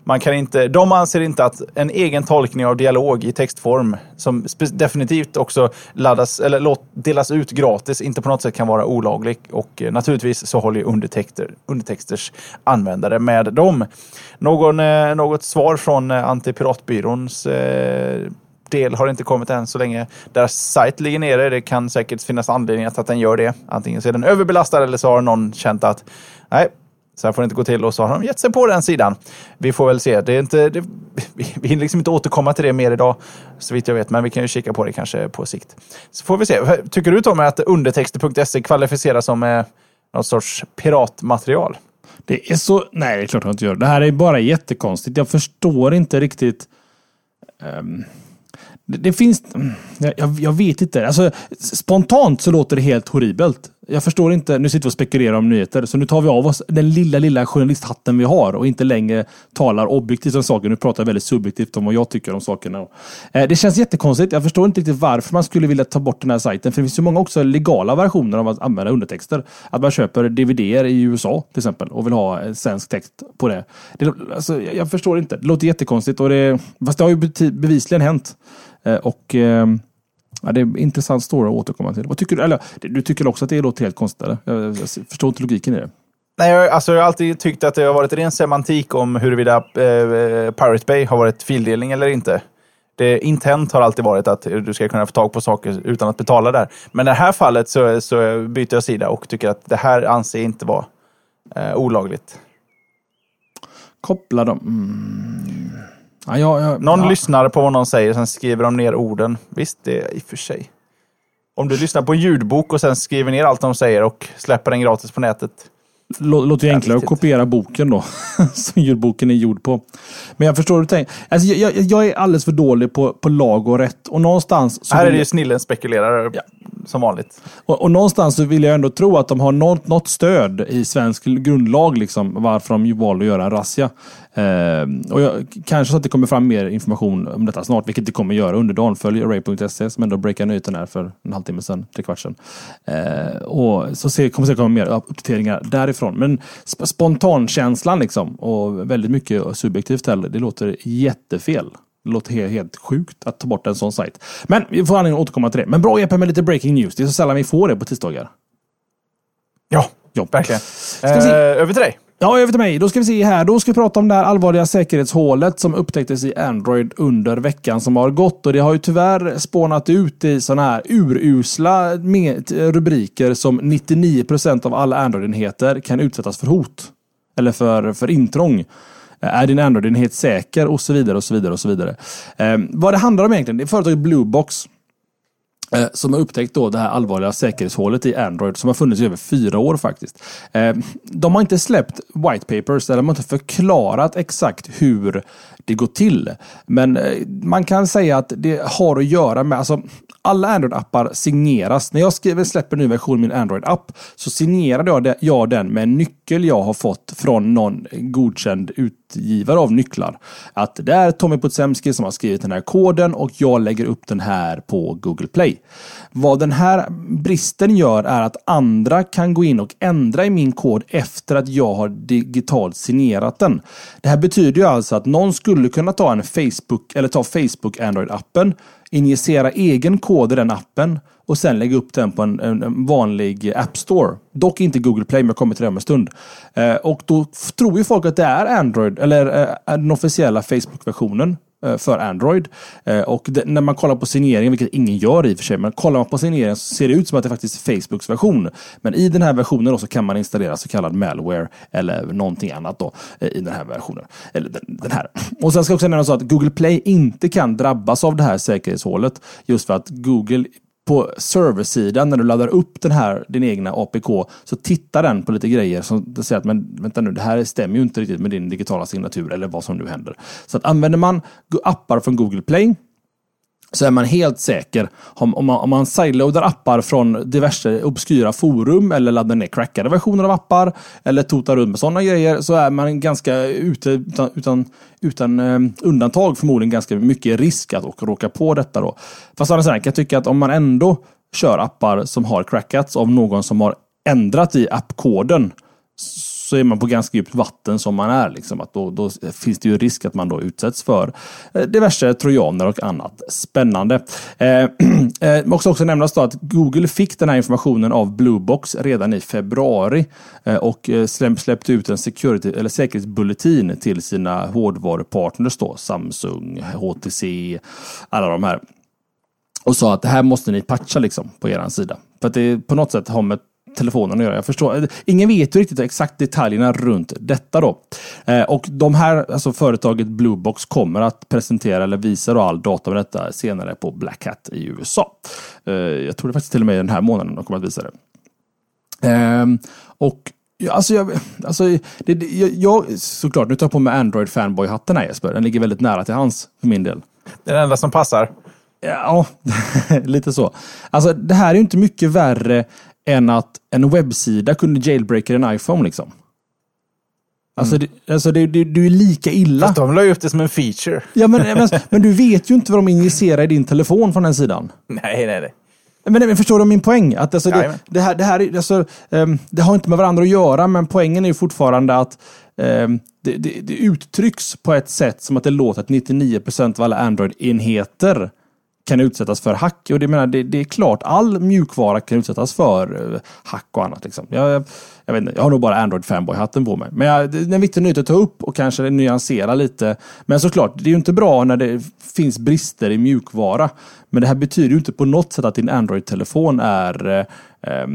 man kan inte, de anser inte att en egen tolkning av dialog i textform, som definitivt också laddas, eller låt, delas ut gratis, inte på något sätt kan vara olaglig. Och eh, naturligtvis så håller undertexter, undertexters användare med dem. Någon, eh, något svar från eh, Antipiratbyråns eh, del har inte kommit än så länge deras sajt ligger nere. Det kan säkert finnas anledningar till att den gör det. Antingen så är den överbelastad eller så har någon känt att nej, så här får det inte gå till och så har de gett sig på den sidan. Vi får väl se. Det är inte, det, vi hinner liksom inte återkomma till det mer idag, så vitt jag vet, men vi kan ju kika på det kanske på sikt. Så får vi se. Tycker du Tommy att undertexter.se kvalificerar som eh, någon sorts piratmaterial? Det är så... Nej, det är klart jag inte gör. Det här är bara jättekonstigt. Jag förstår inte riktigt... um, det, det finns... Jag, jag- vet inte. Alltså, spontant så låter det helt horribelt. Jag förstår inte. Nu sitter vi och spekulerar om nyheter. Så nu tar vi av oss den lilla, lilla journalisthatten vi har och inte längre talar objektivt om saker. Nu pratar jag väldigt subjektivt om vad jag tycker om sakerna. Eh, det känns jättekonstigt. Jag förstår inte riktigt varför man skulle vilja ta bort den här sajten. För det finns ju många också legala versioner av att använda undertexter. Att man köper dvd i USA till exempel och vill ha en svensk text på det. det alltså, jag, förstår inte. Det låter jättekonstigt. Och det, fast det har ju bevisligen hänt. Eh, och eh, ja, det är en intressant story att återkomma till. Vad tycker du? Eller, du tycker också att det låter helt konstigt? Eller? Jag, jag förstår inte logiken i det. Nej, jag, alltså, jag har alltid tyckt att det har varit ren semantik om huruvida eh, Pirate Bay har varit fildelning eller inte. Det intent har alltid varit att du ska kunna få tag på saker utan att betala där. Men i det här fallet så, så byter jag sida och tycker att det här anser jag inte vara eh, olagligt. Koppla dem. Mm. Ja, ja, ja, Någon ja. lyssnar på vad någon säger, sen skriver de ner orden. Visst, det är i och för sig. Om du lyssnar på en ljudbok och sen skriver ner allt de säger och släpper den gratis på nätet. Lå- låter ju enklare att kopiera boken då. [LAUGHS] som ljudboken är gjord på. Men jag förstår hur du tänker. Alltså, jag, jag, jag är alldeles för dålig på, på lag och rätt. Och någonstans, här är det ju snillen spekulerar som vanligt. och, och någonstans så vill jag ändå tro att de har något, något stöd i svensk grundlag. Liksom, varför de valde att göra en razzia. Eh, och jag, kanske så att det kommer fram mer information om detta snart, vilket det kommer göra under dagen. Följ array.se som ändå breakade nyheten här för en halvtimme sedan, tre kvart sedan. Eh, och så se, kommer det komma mer uppdateringar därifrån. Men sp- spontankänslan liksom, och väldigt mycket subjektivt heller, det låter jättefel. Det låter helt, helt sjukt att ta bort en sån sajt. Men vi får anledning att återkomma till det. Men bra Jeppe med lite breaking news. Det är så sällan vi får det på tisdagar. Ja, Ja. verkligen. Eh, över till dig. Ja, över till mig. Då ska vi se här. Då ska vi prata om det här allvarliga säkerhetshålet som upptäcktes i Android under veckan som har gått. Och det har ju tyvärr spånat ut i sådana här urusla rubriker som 99% av alla Android-enheter kan utsättas för hot. Eller för, för intrång. Är din Android-enhet säker? Och så vidare och så vidare och så vidare. Eh, vad det handlar om egentligen, det är företaget Bluebox Eh, som har upptäckt då det här allvarliga säkerhetshålet i Android som har funnits i över fyra år faktiskt. Eh, de har inte släppt white papers, eller de har inte förklarat exakt hur det går till. Men eh, man kan säga att det har att göra med, alltså alla Android-appar signeras. När jag skriver, släpper en ny version av min Android-app så signerar jag, det, jag den med en nyckel jag har fått från någon godkänd utgivare av nycklar. Att det är Tommy Potsemski som har skrivit den här koden och jag lägger upp den här på Google Play. Vad den här bristen gör är att andra kan gå in och ändra i min kod efter att jag har digitalt signerat den. Det här betyder ju alltså att någon skulle kunna ta en Facebook eller ta Facebook Android-appen, injicera egen kod i den appen och sen lägga upp den på en, en, en vanlig App Store. Dock inte Google Play, men jag kommer till det om en stund. Eh, och då tror ju folk att det är Android, eller eh, den officiella Facebook-versionen Eh, för Android. Eh, och det, när man kollar på signeringen, vilket ingen gör i och för sig, men kollar man på signeringen så ser det ut som att det faktiskt är Facebooks version. Men i den här versionen då så kan man installera så kallad malware eller någonting annat då eh, i den här versionen. Eller den, den här. [CLEARS THROAT] Och sen ska jag också nämna så att Google Play inte kan drabbas av det här säkerhetshålet just för att Google på serversidan när du laddar upp den här, din egna APK, så tittar den på lite grejer som säger att men vänta nu, det här stämmer ju inte riktigt med din digitala signatur eller vad som nu händer. Så att använder man appar från Google Play så är man helt säker. Om, om man, om man sideloadar appar från diverse obskyra forum eller laddar ner crackade versioner av appar eller totar runt med sådana grejer så är man ganska ute utan, utan, utan um, undantag förmodligen ganska mycket risk att råka på detta då. Fast annars kan jag tycka att om man ändå kör appar som har crackats av någon som har ändrat i appkoden så är man på ganska djupt vatten som man är. Liksom. Att då, då finns det ju risk att man då utsätts för eh, diverse trojaner och annat spännande. Eh, [CLEARS THROAT] eh, måste också nämnas då att Google fick den här informationen av Bluebox redan i februari eh, och eh, släppte ut en security, eller säkerhetsbulletin till sina hårdvarupartners då, Samsung, HTC, alla de här och sa att det här måste ni patcha liksom på er sida. För att det på något sätt har med telefonen att göra. Jag förstår. Ingen vet ju riktigt exakt detaljerna runt detta då. Eh, och de här, alltså företaget Bluebox kommer att presentera eller visa då all data med detta senare på Black Hat i USA. Eh, jag tror det faktiskt till och med den här månaden de kommer att visa det. Eh, och Alltså, jag, alltså det, det, jag, såklart, nu tar jag på mig Android fanboy-hatten här Jesper. Den ligger väldigt nära till hans för min del. Det är den enda som passar. Ja, [LAUGHS] lite så. Alltså, det här är ju inte mycket värre än att en webbsida kunde jailbreaka en iPhone liksom. Alltså, mm. det, alltså det, det, du är lika illa. Fast de la ju upp det som en feature. Ja, men, men, [LAUGHS] men, du vet ju inte vad de injicerar i din telefon från den sidan. Nej, nej, nej. Men, men förstår du min poäng? Att alltså, det, det, här, det, här, alltså, um, det har inte med varandra att göra, men poängen är ju fortfarande att um, det, det, uttrycks på ett sätt som att det låter att 99% av alla Android-enheter kan utsättas för hack. Och det, menar, det, det, är klart, all mjukvara kan utsättas för eh, hack och annat. Liksom. Jag, jag, vet inte, jag har nog bara Android fanboy-hatten på mig. Men jag, det är en viktig nyhet att ta upp och kanske nyansera lite. Men såklart, det är ju inte bra när det finns brister i mjukvara. Men det här betyder ju inte på något sätt att din Android-telefon är eh,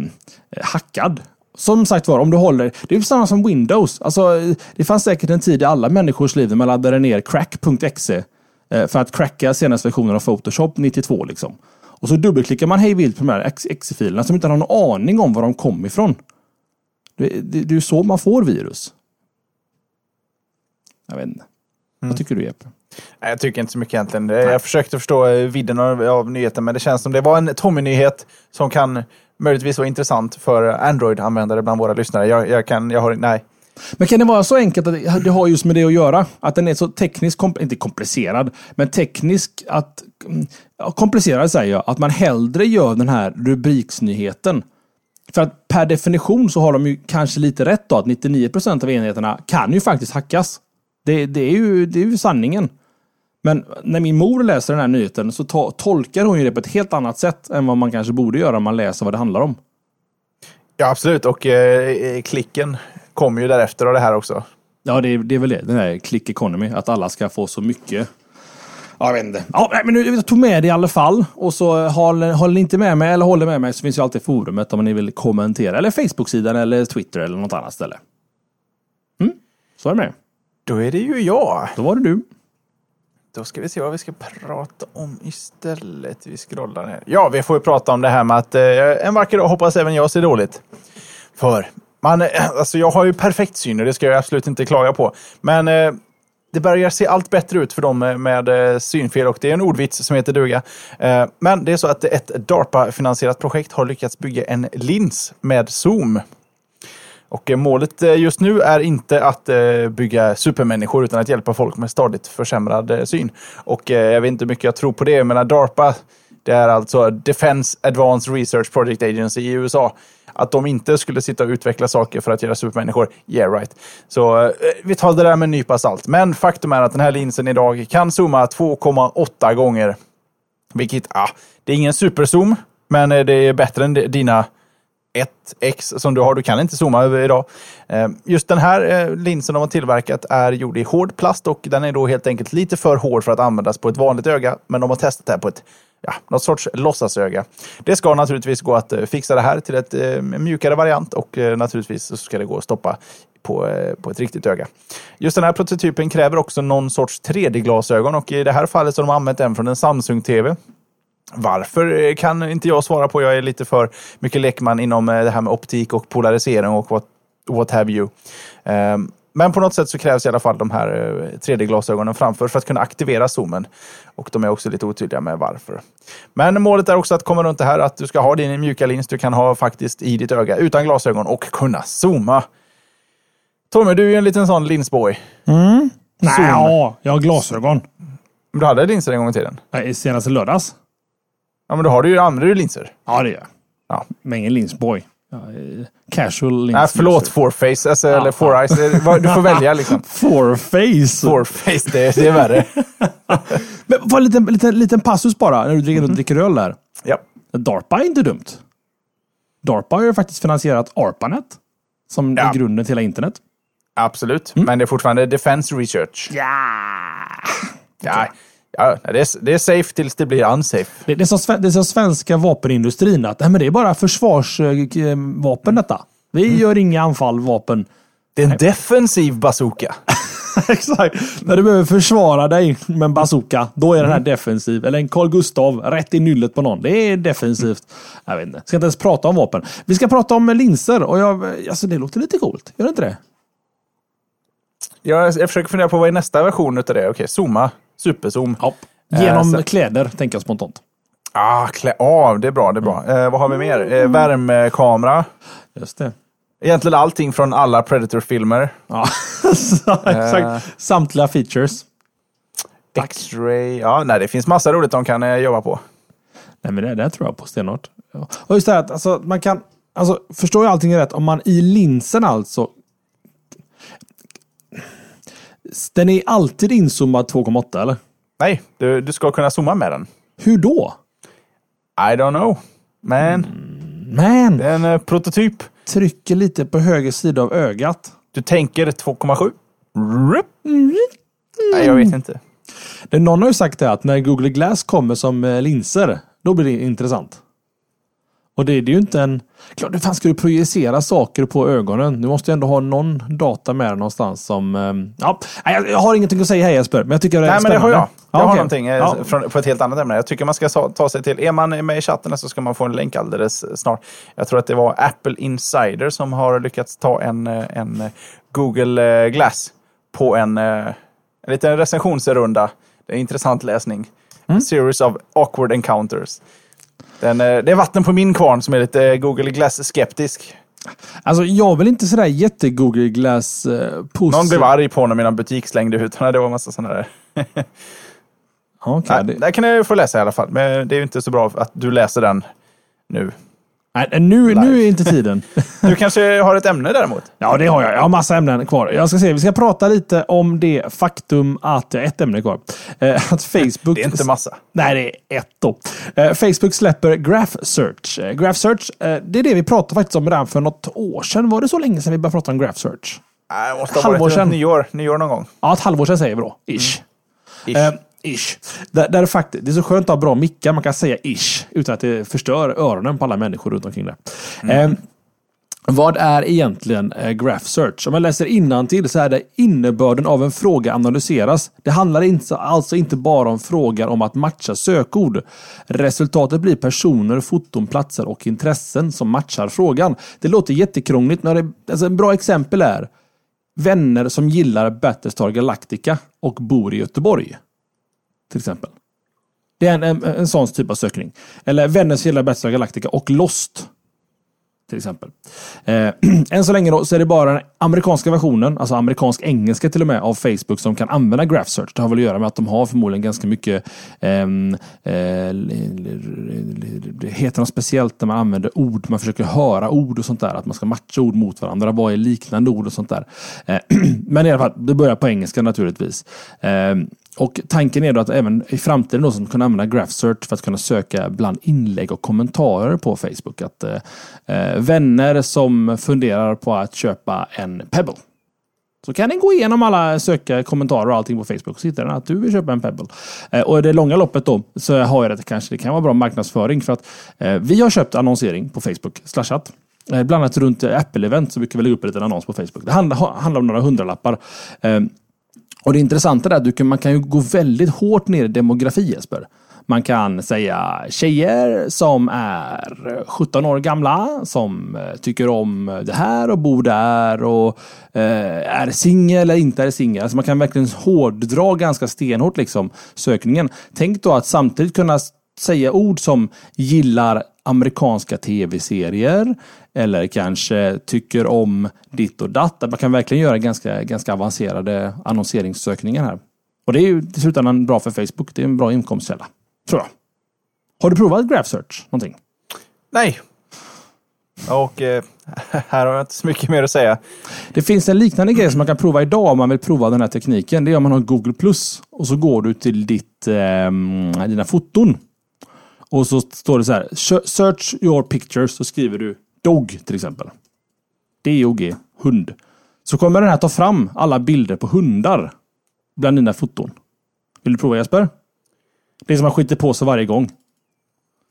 hackad. Som sagt var, om du håller... Det är samma som Windows. Alltså, det fanns säkert en tid i alla människors liv när man laddade ner crack.exe för att cracka senaste versionen av Photoshop 92. Liksom. Och så dubbelklickar man hej vilt på de här exe-filerna som inte har någon aning om var de kom ifrån. Det, det, det är ju så man får virus. Jag vet inte. Mm. Vad tycker du Jeppe? Jag tycker inte så mycket egentligen. Nej. Jag försökte förstå eh, vidden av, av nyheten, men det känns som det var en Tommy-nyhet som kan möjligtvis vara intressant för Android-användare bland våra lyssnare. Jag, jag, kan, jag har, nej, men kan det vara så enkelt att det har just med det att göra? Att den är så tekniskt, inte komplicerad, men teknisk att... Mm, komplicerad säger jag. Att man hellre gör den här rubriksnyheten. För att per definition så har de ju kanske lite rätt då, att 99 procent av enheterna kan ju faktiskt hackas. Det, det, är, ju, det är ju sanningen. Men när min mor läser den här nyheten så to tolkar hon ju det på ett helt annat sätt än vad man kanske borde göra om man läser vad det handlar om. Ja, absolut. Och eh, klicken kommer ju därefter av det här också. Ja, det är, det är väl det. Den här click economy. Att alla ska få så mycket. Ja, jag vet inte. Ja, men jag tog med det i alla fall. Och så håller, håller ni inte med mig eller håller med mig så finns ju alltid forumet om ni vill kommentera. Eller Facebook-sidan eller Twitter eller något annat ställe. Mm, så är det med. Då är det ju jag. Då var det du. Då ska vi se vad vi ska prata om istället. Vi scrollar ner. Ja, vi får ju prata om det här med att eh, en vacker dag hoppas även jag ser dåligt. För man, eh, alltså jag har ju perfekt syn och det ska jag absolut inte klaga på. Men eh, det börjar se allt bättre ut för dem med med eh, synfel och det är en ordvits som heter duga. Eh, men det är så att ett DARPA-finansierat projekt har lyckats bygga en lins med zoom. Och eh, målet just nu är inte att bygga supermänniskor utan att hjälpa folk med stadigt försämrad syn. Och jag vet inte hur mycket jag tror på det, men DARPA det är alltså Defense Advanced Research Project Agency i USA att de inte skulle sitta och utveckla saker för att göra supermänniskor. Yeah right. Så eh, vi tar det där med en nypa salt. Men faktum är att den här linsen idag kan zooma 2,8 gånger Vilket, ja, det är ingen superzoom, men eh, det är bättre än dina 1X som du har. Du kan inte zooma över idag. Eh, just den här eh, linsen de har tillverkat är gjord i hård plast och den är då helt enkelt lite för hård för att användas på ett vanligt öga. Men de har testat det här på ett ja, något sorts låtsasöga. Det ska naturligtvis gå att eh, fixa det här till ett eh, mjukare variant och eh, naturligtvis så ska det gå att stoppa på, på ett riktigt öga. Just den här prototypen kräver också någon sorts 3D-glasögon och i det här fallet så har de använt en från en Samsung-TV. Varför kan inte jag svara på. Jag är lite för mycket lekman inom det här med optik och polarisering och what, what have you. Um, men på något sätt så krävs i alla fall de här 3D-glasögonen framför för att kunna aktivera zoomen. Och de är också lite otydliga med varför. Men målet är också att komma runt det här att du ska ha din mjuka lins du kan ha faktiskt i ditt öga utan glasögon och kunna zooma. Tommy, du är ju en liten sån linsboy. Mm. Nej, ja, jag har glasögon. Men du hade linser en gång i tiden? Nej, senaste lördags. Ja, men då har du ju, använder du linser? Ja, det gör jag. Ja. Men ingen linsboy. Ja, casual lins. Nej, förlåt fourface, alltså, ja, eller four eyes. Du får [LAUGHS] välja liksom. Fourface. Fourface, det, det är värre. [LAUGHS] men var en liten, liten, liten passus bara, när du dricker, mm. dricker öl där. Ja. DARPA är inte dumt. DARPA har ju faktiskt finansierat ARPANET. Som ja. är grunden till hela internet. Absolut, mm. men det är fortfarande defense research. Ja. Ja, ja det, är, det är safe tills det blir unsafe. Det, det, är, som, det är som svenska vapenindustrin, att nej, men det är bara försvarsvapen detta. Vi mm. gör inga anfallvapen. Det är en defensiv bazooka. [LAUGHS] Exakt. När du behöver försvara dig med en bazooka, då är den här mm. defensiv. Eller en Carl Gustav, rätt i nyllet på någon. Det är defensivt. Jag vet inte. Ska inte ens prata om vapen. Vi ska prata om linser och jag, alltså det låter lite coolt. Gör det inte det? Jag, jag försöker fundera på vad är nästa version av det? Okej, zooma. Superzoom. Ja. Genom eh, kläder, tänker jag spontant. Ah, klä ah, det är bra. Det är bra. Eh, vad har vi mer? Eh, värmekamera. Just det. Egentligen allting från alla Predator-filmer. Ja, [LAUGHS] exakt. Eh, Samtliga features. X-ray. Ja, nej, det finns massa roligt de kan eh, jobba på. Nej, men det, det tror jag på stenhårt. Ja. Och just det här att alltså, man kan... Alltså, förstår jag allting rätt? Om man i linsen alltså den är alltid inzoomad 2,8 eller? Nej, du, du ska kunna zooma med den. Hur då? I don't know. Men... Mm, man! Det är en uh, prototyp. Trycker lite på höger sida av ögat. Du tänker 2,7? Mm. Nej, jag vet inte. Det, någon har ju sagt det att när Google Glass kommer som eh, linser, då blir det intressant. Och det, det är ju inte en... Klart, hur fan ska du projicera saker på ögonen? Du måste ju ändå ha någon data med någonstans som... Um, ja, jag, har ingenting att säga här Jesper, men jag tycker det är Nej, spännande. men det har jag. Jag ja, har okay. någonting eh, ja. från, på ett helt annat ämne. Jag tycker man ska ta sig till... Är man med i chatten så ska man få en länk alldeles snart. Jag tror att det var Apple Insider som har lyckats ta en, eh, en Google eh, Glass på en, en liten recensionsrunda. Det är intressant läsning. Mm. A series of awkward encounters. Den, eh, det är vatten på min kvarn som är lite Google Glass-skeptisk. Alltså jag vill inte sådär jätte Google Glass eh. Någon blev arg på när mina butik slängde ut [LAUGHS] Det var en massa sådana där. okay, det... Där kan jag få läsa i alla fall. Men det är ju inte så bra att du läser den nu. Nej, nu, nu är inte tiden. [LAUGHS] du kanske har ett ämne däremot? Ja, det har jag. Jag har massa ämnen kvar. Jag ska se, vi ska prata lite om det faktum att, ett ämne kvar, eh, att Facebook... Det är inte massa. Nej, det är ett då. Eh, Facebook släpper Graph Search. Eh, Graph Search, det är det vi pratade faktiskt om redan för något år sedan. Var det så länge sedan vi började prata om Graph Search? Nej, det måste ha varit ett nyår, nyår någon gång. Ja, ett halvår sedan säger vi då. Ish. Mm. Ish. Ish. Där, där faktiskt, det är så skönt att ha bra mickar. Man kan säga ish utan att det förstör öronen på alla människor runt omkring det. Mm. Eh, vad är egentligen eh, Graph Search? Om jag läser till så är det innebörden av en fråga analyseras. Det handlar inte, alltså inte bara om frågor om att matcha sökord. Resultatet blir personer, foton, platser och intressen som matchar frågan. Det låter jättekrångligt. När det, alltså en bra exempel är vänner som gillar Battlestar Galactica och bor i Göteborg till exempel. Det är en, en, en sån typ av sökning. Eller Vänners hela Battlestar Galactica och Lost. Till exempel. Eh, [CLEARS THROAT] än så länge då, så är det bara den amerikanska versionen, alltså amerikansk-engelska till och med, av Facebook som kan använda Graph Search. Det har väl att göra med att de har förmodligen ganska mycket ehm, eh, eh, det heter något speciellt när man använder ord, man försöker höra ord och sånt där, att man ska matcha ord mot varandra. Vad är liknande ord och sånt där? Eh, [CLEARS THROAT] men i alla fall, det börjar på engelska naturligtvis. Ehm, och tanken är då att även i framtiden då, så kunna använda GraphSearch för att kunna söka bland inlägg och kommentarer på Facebook. Att eh, eh vänner som funderar på att köpa en Pebble. Så kan den gå igenom alla söka kommentarer och allting på Facebook och så hittar den att du vill köpa en Pebble. Eh, och i det långa loppet då så har jag det kanske det kan vara bra marknadsföring för att eh, vi har köpt annonsering på Facebook, slashat. Eh, bland annat runt Apple-event så brukar vi lägga upp en liten annons på Facebook. Det handlar, handlar om några hundralappar. Eh, och det intressanta är att du kan, man kan ju gå väldigt hårt ner i demografi Jesper. Man kan säga tjejer som är 17 år gamla, som eh, tycker om det här och bor där och eh, är singel eller inte är singel. Alltså man kan verkligen hårddra ganska stenhårt liksom sökningen. Tänk då att samtidigt kunna säga ord som gillar amerikanska tv-serier eller kanske tycker om ditt och datt. Man kan verkligen göra ganska, ganska avancerade annonseringssökningar här. Och det är ju i slutändan bra för Facebook. Det är en bra inkomstkälla. Tror jag. Har du provat Graph Search någonting? Nej. Och eh, [LAUGHS] här har jag inte så mycket mer att säga. Det finns en liknande grej som man kan prova idag om man vill prova den här tekniken. Det är om man har Google Plus och så går du till ditt, eh, dina foton. Och så står det så här. Search your pictures. Så skriver du Dog till exempel. D-O-G. Hund. Så kommer den här ta fram alla bilder på hundar. Bland dina foton. Vill du prova Jesper? Det är som man skiter på sig varje gång.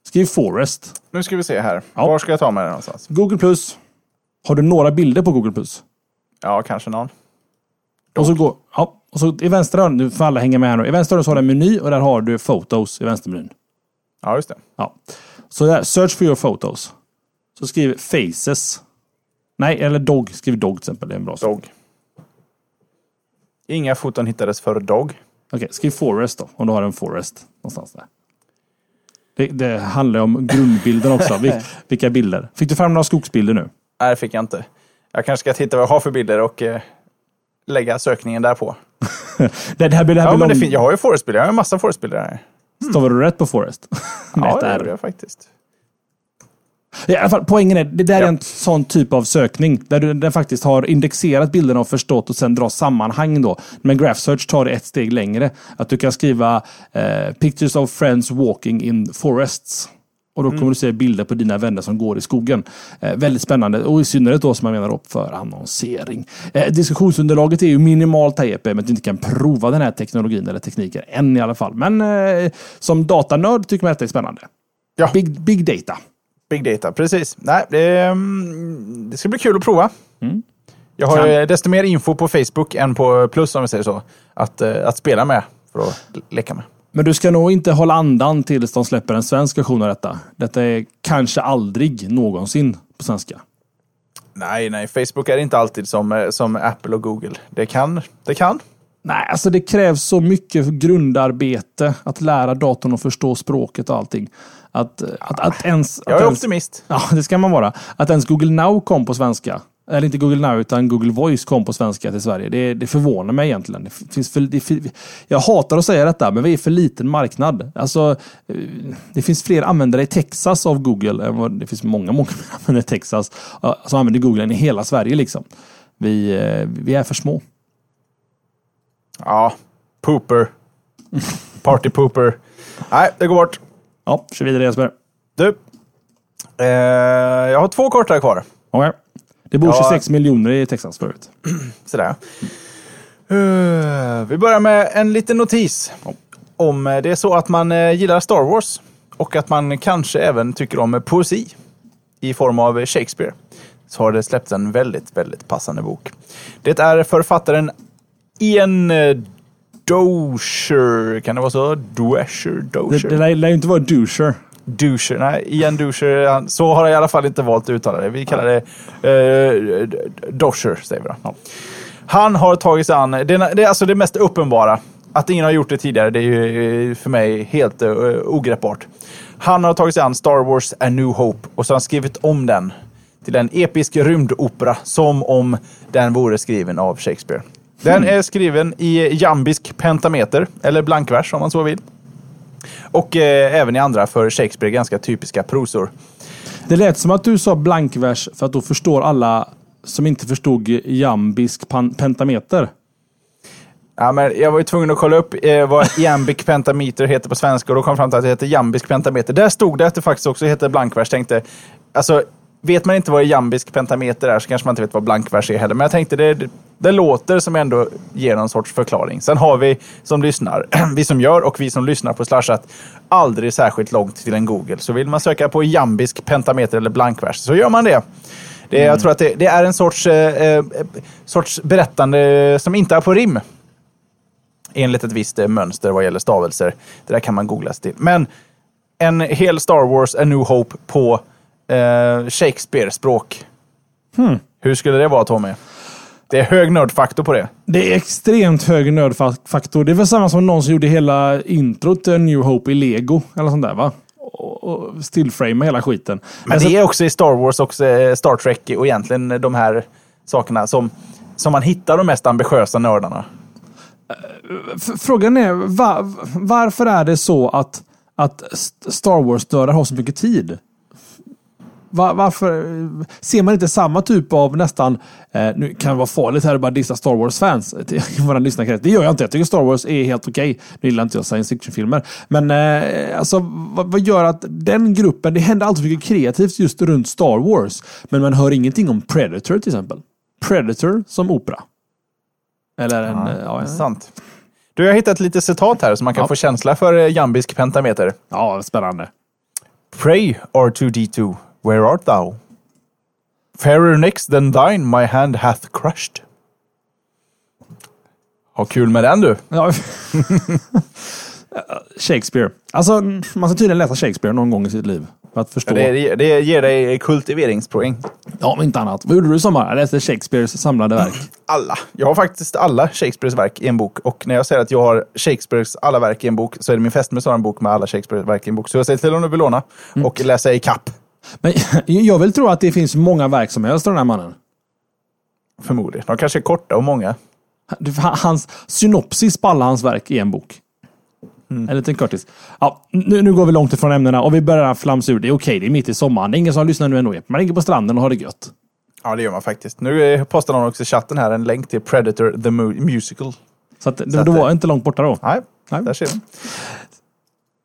Skriv Forest. Nu ska vi se här. Ja. Var ska jag ta mig någonstans? Google Plus. Har du några bilder på Google Plus? Ja, kanske någon. Och så, går, ja, och så i vänstra nu får alla hänga med här nu. I vänstra så har du en meny och där har du Photos i vänstermenyn. Ja, just det. Ja. Så där, search for your photos. Så skriv faces. Nej, eller dog. Skriv dog till exempel. Det är en bra Dog. Inga foton hittades för dog. Okej, okay, skriv forest då. Om du har en forest någonstans där. Det, det handlar om grundbilden också. [LAUGHS] Vilka bilder? Fick du fram några skogsbilder nu? Nej, det fick jag inte. Jag kanske ska titta vad jag har för bilder och eh, lägga sökningen där på. det, [LAUGHS] det här blir, det här ja, men det jag har ju forestbilder. Jag har en massa forestbilder här. Stavar du rätt på Forest? [LAUGHS] ja, det gjorde jag faktiskt. I alla fall, poängen är, det där ja. är en sån typ av sökning där du den faktiskt har indexerat bilderna och förstått och sen dra sammanhang då. Men Graph Search tar det ett steg längre. Att du kan skriva eh, “Pictures of friends walking in forests” Och då kommer mm. du se bilder på dina vänner som går i skogen. Eh, väldigt spännande och i synnerhet då som man menar upp för annonsering. Eh, diskussionsunderlaget är ju minimalt här Jeppe, men du inte kan prova den här teknologin eller tekniken än i alla fall. Men eh, som datanörd tycker man att det är spännande. Ja. Big, big data. Big data, precis. Nej, det, mm, det ska bli kul att prova. Mm. Jag har kan. desto mer info på Facebook än på Plus om vi säger så. Att, eh, att spela med för att leka med. Men du ska nog inte hålla andan tills de släpper en svensk version av detta. Detta är kanske aldrig någonsin på svenska. Nej, nej. Facebook är inte alltid som, eh, som Apple och Google. Det kan. Det kan. Nej, alltså det krävs så mycket grundarbete att lära datorn att förstå språket och allting. Att, att, att ens, Jag är ens, optimist. Ja, det ska man vara. Att ens Google Now kom på svenska eller inte Google Now, utan Google Voice kom på svenska till Sverige. Det, det förvånar mig egentligen. Det finns för, det, jag hatar att säga detta, men vi är för liten marknad. Alltså, eh, det finns fler användare i Texas av Google än vad det finns många, många [LAUGHS] användare i Texas som använder Google än i hela Sverige. Liksom. Vi, eh, vi är för små. Ja, pooper. Party pooper. Nej, det går bort. Ja, kör vidare Jesper. Du, eh, jag har två kortare kvar. Okay. Det bor ja. 26 miljoner i Texas förut. [CLEARS THROAT] Sådär. Uh, vi börjar med en liten notis. Om det är så att man uh, gillar Star Wars och att man kanske även tycker om poesi i form av Shakespeare så har det släppts en väldigt, väldigt passande bok. Det är författaren Ian eh, Dosher. Kan det vara så? Dosher? Dosher? Det, det lär ju inte vara Dosher. Doucher, nej, Ian Doucher, så har jag i alla fall inte valt att uttala det. Vi kallar det eh, Dosher, säger vi då. Ja. Han har tagit sig an, det, det är alltså det mest uppenbara. Att ingen har gjort det tidigare, det är ju eh, för mig helt uh, ogreppbart. Han har tagit sig an Star Wars A New Hope och så har han skrivit om den till en episk rymdopera som om den vore skriven av Shakespeare. Den mm. är skriven i jambisk pentameter, eller blankvers om man så vill. Och eh, även i andra för Shakespeare ganska typiska prosor. Det lät som att du sa blankvers för att då förstår alla som inte förstod jambisk pentameter. Ja, men jag var ju tvungen att kolla upp eh, vad iambic [LAUGHS] pentameter heter på svenska och då kom jag fram till att det heter jambisk pentameter. Där stod det att det faktiskt också heter blankvers. Tänkte, alltså, vet man inte vad jambisk pentameter är så kanske man inte vet vad blankvers är heller. Men jag tänkte det, det, låter som ändå ger någon sorts förklaring. Sen har vi som lyssnar, [CLEARS THROAT] vi som gör och vi som lyssnar på Slashat, aldrig särskilt långt till en Google. Så vill man söka på jambisk pentameter eller blankvers så gör man det. det Jag tror att det, det är en sorts, eh, eh, sorts berättande som inte är på rim enligt ett visst eh, mönster vad gäller stavelser. Det där kan man googla sig till. Men en hel Star Wars A New Hope på eh, Shakespeare-språk. Hmm. Hur skulle det vara Tommy? Det är hög nördfaktor på det. Det är extremt hög nördfaktor. Det är väl samma som någon som gjorde hela introt till New Hope i Lego. Eller sånt där va? Och, och stillframe hela skiten. Men alltså, det är också i Star Wars, också eh, Star Trek och egentligen de här sakerna som, som man hittar de mest ambitiösa nördarna. Frågan är var, varför är det så att, att Star Wars-nördar har så mycket tid? Var, varför ser man inte samma typ av nästan, eh, nu kan det vara farligt här att bara dissa Star Wars-fans i [LAUGHS] våra lyssnarkrets. Det gör jag inte. Jag tycker Star Wars är helt okej. Okay. Nu gillar inte jag science fiction-filmer. Men eh, alltså, vad, vad, gör att den gruppen, det händer alltid mycket kreativt just runt Star Wars. Men man hör ingenting om Predator till exempel. Predator som opera. Eller en... Ja, ja, sant. Du, jag har hittat lite citat här så man kan ja. få känsla för eh, jambisk pentameter. Ja, spännande. Pray R2D2, where art thou? Fairer next than thine my hand hath crushed. Ha kul med den du. Ja. [LAUGHS] Shakespeare. Alltså, man ska tydligen läsa Shakespeare någon gång i sitt liv. För att förstå. Det, det ger dig kultiveringspoäng. Ja, om inte annat. Vad gjorde du i sommar? Jag läste Shakespeares samlade verk. Alla. Jag har faktiskt alla Shakespeares verk i en bok. Och när jag säger att jag har Shakespeares alla verk i en bok så är det min fästmö som har en bok med alla Shakespeares verk i en bok. Så jag säger till om du vill låna mm. och läsa i kapp. Men [LAUGHS] jag vill tro att det finns många verk som helst av den här mannen. Förmodligen. De kanske är korta och många. Hans synopsis på alla hans verk i en bok. Mm. En liten kortis. Ja, nu, nu går vi långt ifrån ämnena och vi börjar flamsa ur. Det är okej, det är mitt i sommaren. Det är ingen som lyssnar nu ändå. Man ligger på stranden och har det gött. Ja, det gör man faktiskt. Nu postar någon också i chatten här en länk till Predator the Musical. Så, att, så då var det inte långt borta då? Nej, nej. där ser vi.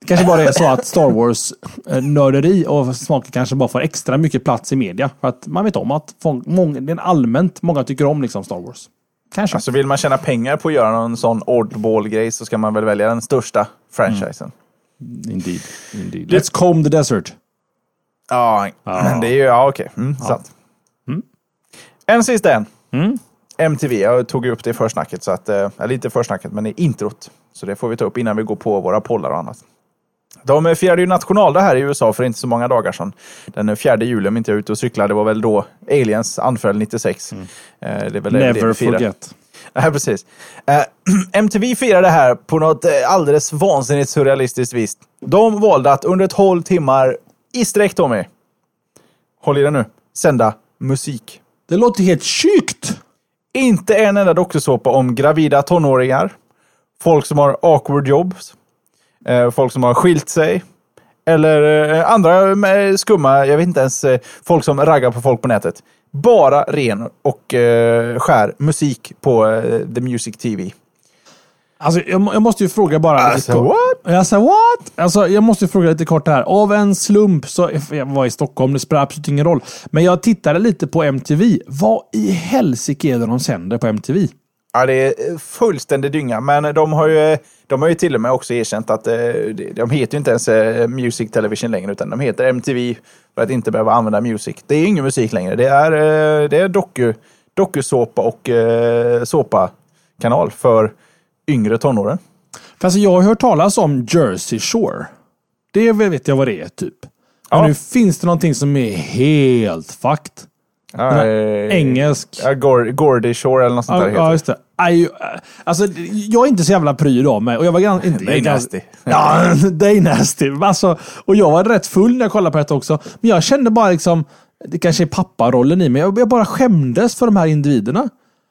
Kanske bara är så att Star Wars-nörderi eh, och smaker kanske bara får extra mycket plats i media. För att man vet om att många, det är allmänt många tycker om liksom Star Wars. Kanske. Alltså vill man tjäna pengar på att göra någon sån oddball-grej så ska man väl välja den största franchisen. Mm. Indeed. Indeed. Let's comb the desert. Ja, ah. men det är ju, ja okej, okay. mm, ja. sant. Mm. En sista en. Mm. MTV, jag tog ju upp det i försnacket, så att, eh, eller inte försnacket, men i introt. Så det får vi ta upp innan vi går på våra pollar och annat. De firade ju nationaldag här i USA för inte så många dagar sedan. Den 4 juli om inte jag är ute och cyklar. Det var väl då Aliens anföll 96. Mm. Eh, det är väl Never det forget. [LAUGHS] Nej, precis. [CLEARS THROAT] Uh, MTV firade här på något uh, alldeles vansinnigt surrealistiskt vis. De valde att under 12 timmar i sträck, Tommy, håll i det nu, sända musik. Det låter helt sjukt! Inte en enda dokusåpa om gravida tonåringar, folk som har awkward jobs, folk som har skilt sig, eller andra skumma, jag vet inte ens, folk som raggar på folk på nätet bara ren och eh, skär musik på eh, The Music TV. Alltså, jag, jag, måste ju fråga bara alltså, lite what? Jag sa what? Alltså, jag måste ju fråga lite kort här. Av en slump så, jag var i Stockholm, det spelar absolut ingen roll. Men jag tittade lite på MTV. Vad i helsike är det de sänder på MTV? Ja, det är fullständig dynga, men de har ju, de har ju till och med också erkänt att eh, de heter ju inte ens eh, Music Television längre, utan de heter MTV för att inte behöva använda Music. Det är ingen musik längre. Det är, eh, det är doku, dokusåpa och såpa-kanal för yngre tonåren. För alltså, jag har hört talas om Jersey Shore. Det vet jag vad det är, typ. Ja. Och nu finns det någonting som är helt fucked. Ja, engelsk. Ja, Gordy Shore eller något sånt där. Ja, just det. Aj, alltså, jag är inte så jävla pryd av mig. Och jag var ganska, inte, det är nasty. Ja, [LAUGHS] det är nasty. Alltså, och jag var rätt full när jag kollade på det också. Men jag kände bara liksom, det kanske är papparollen i mig. Jag, jag bara skämdes för de här individerna.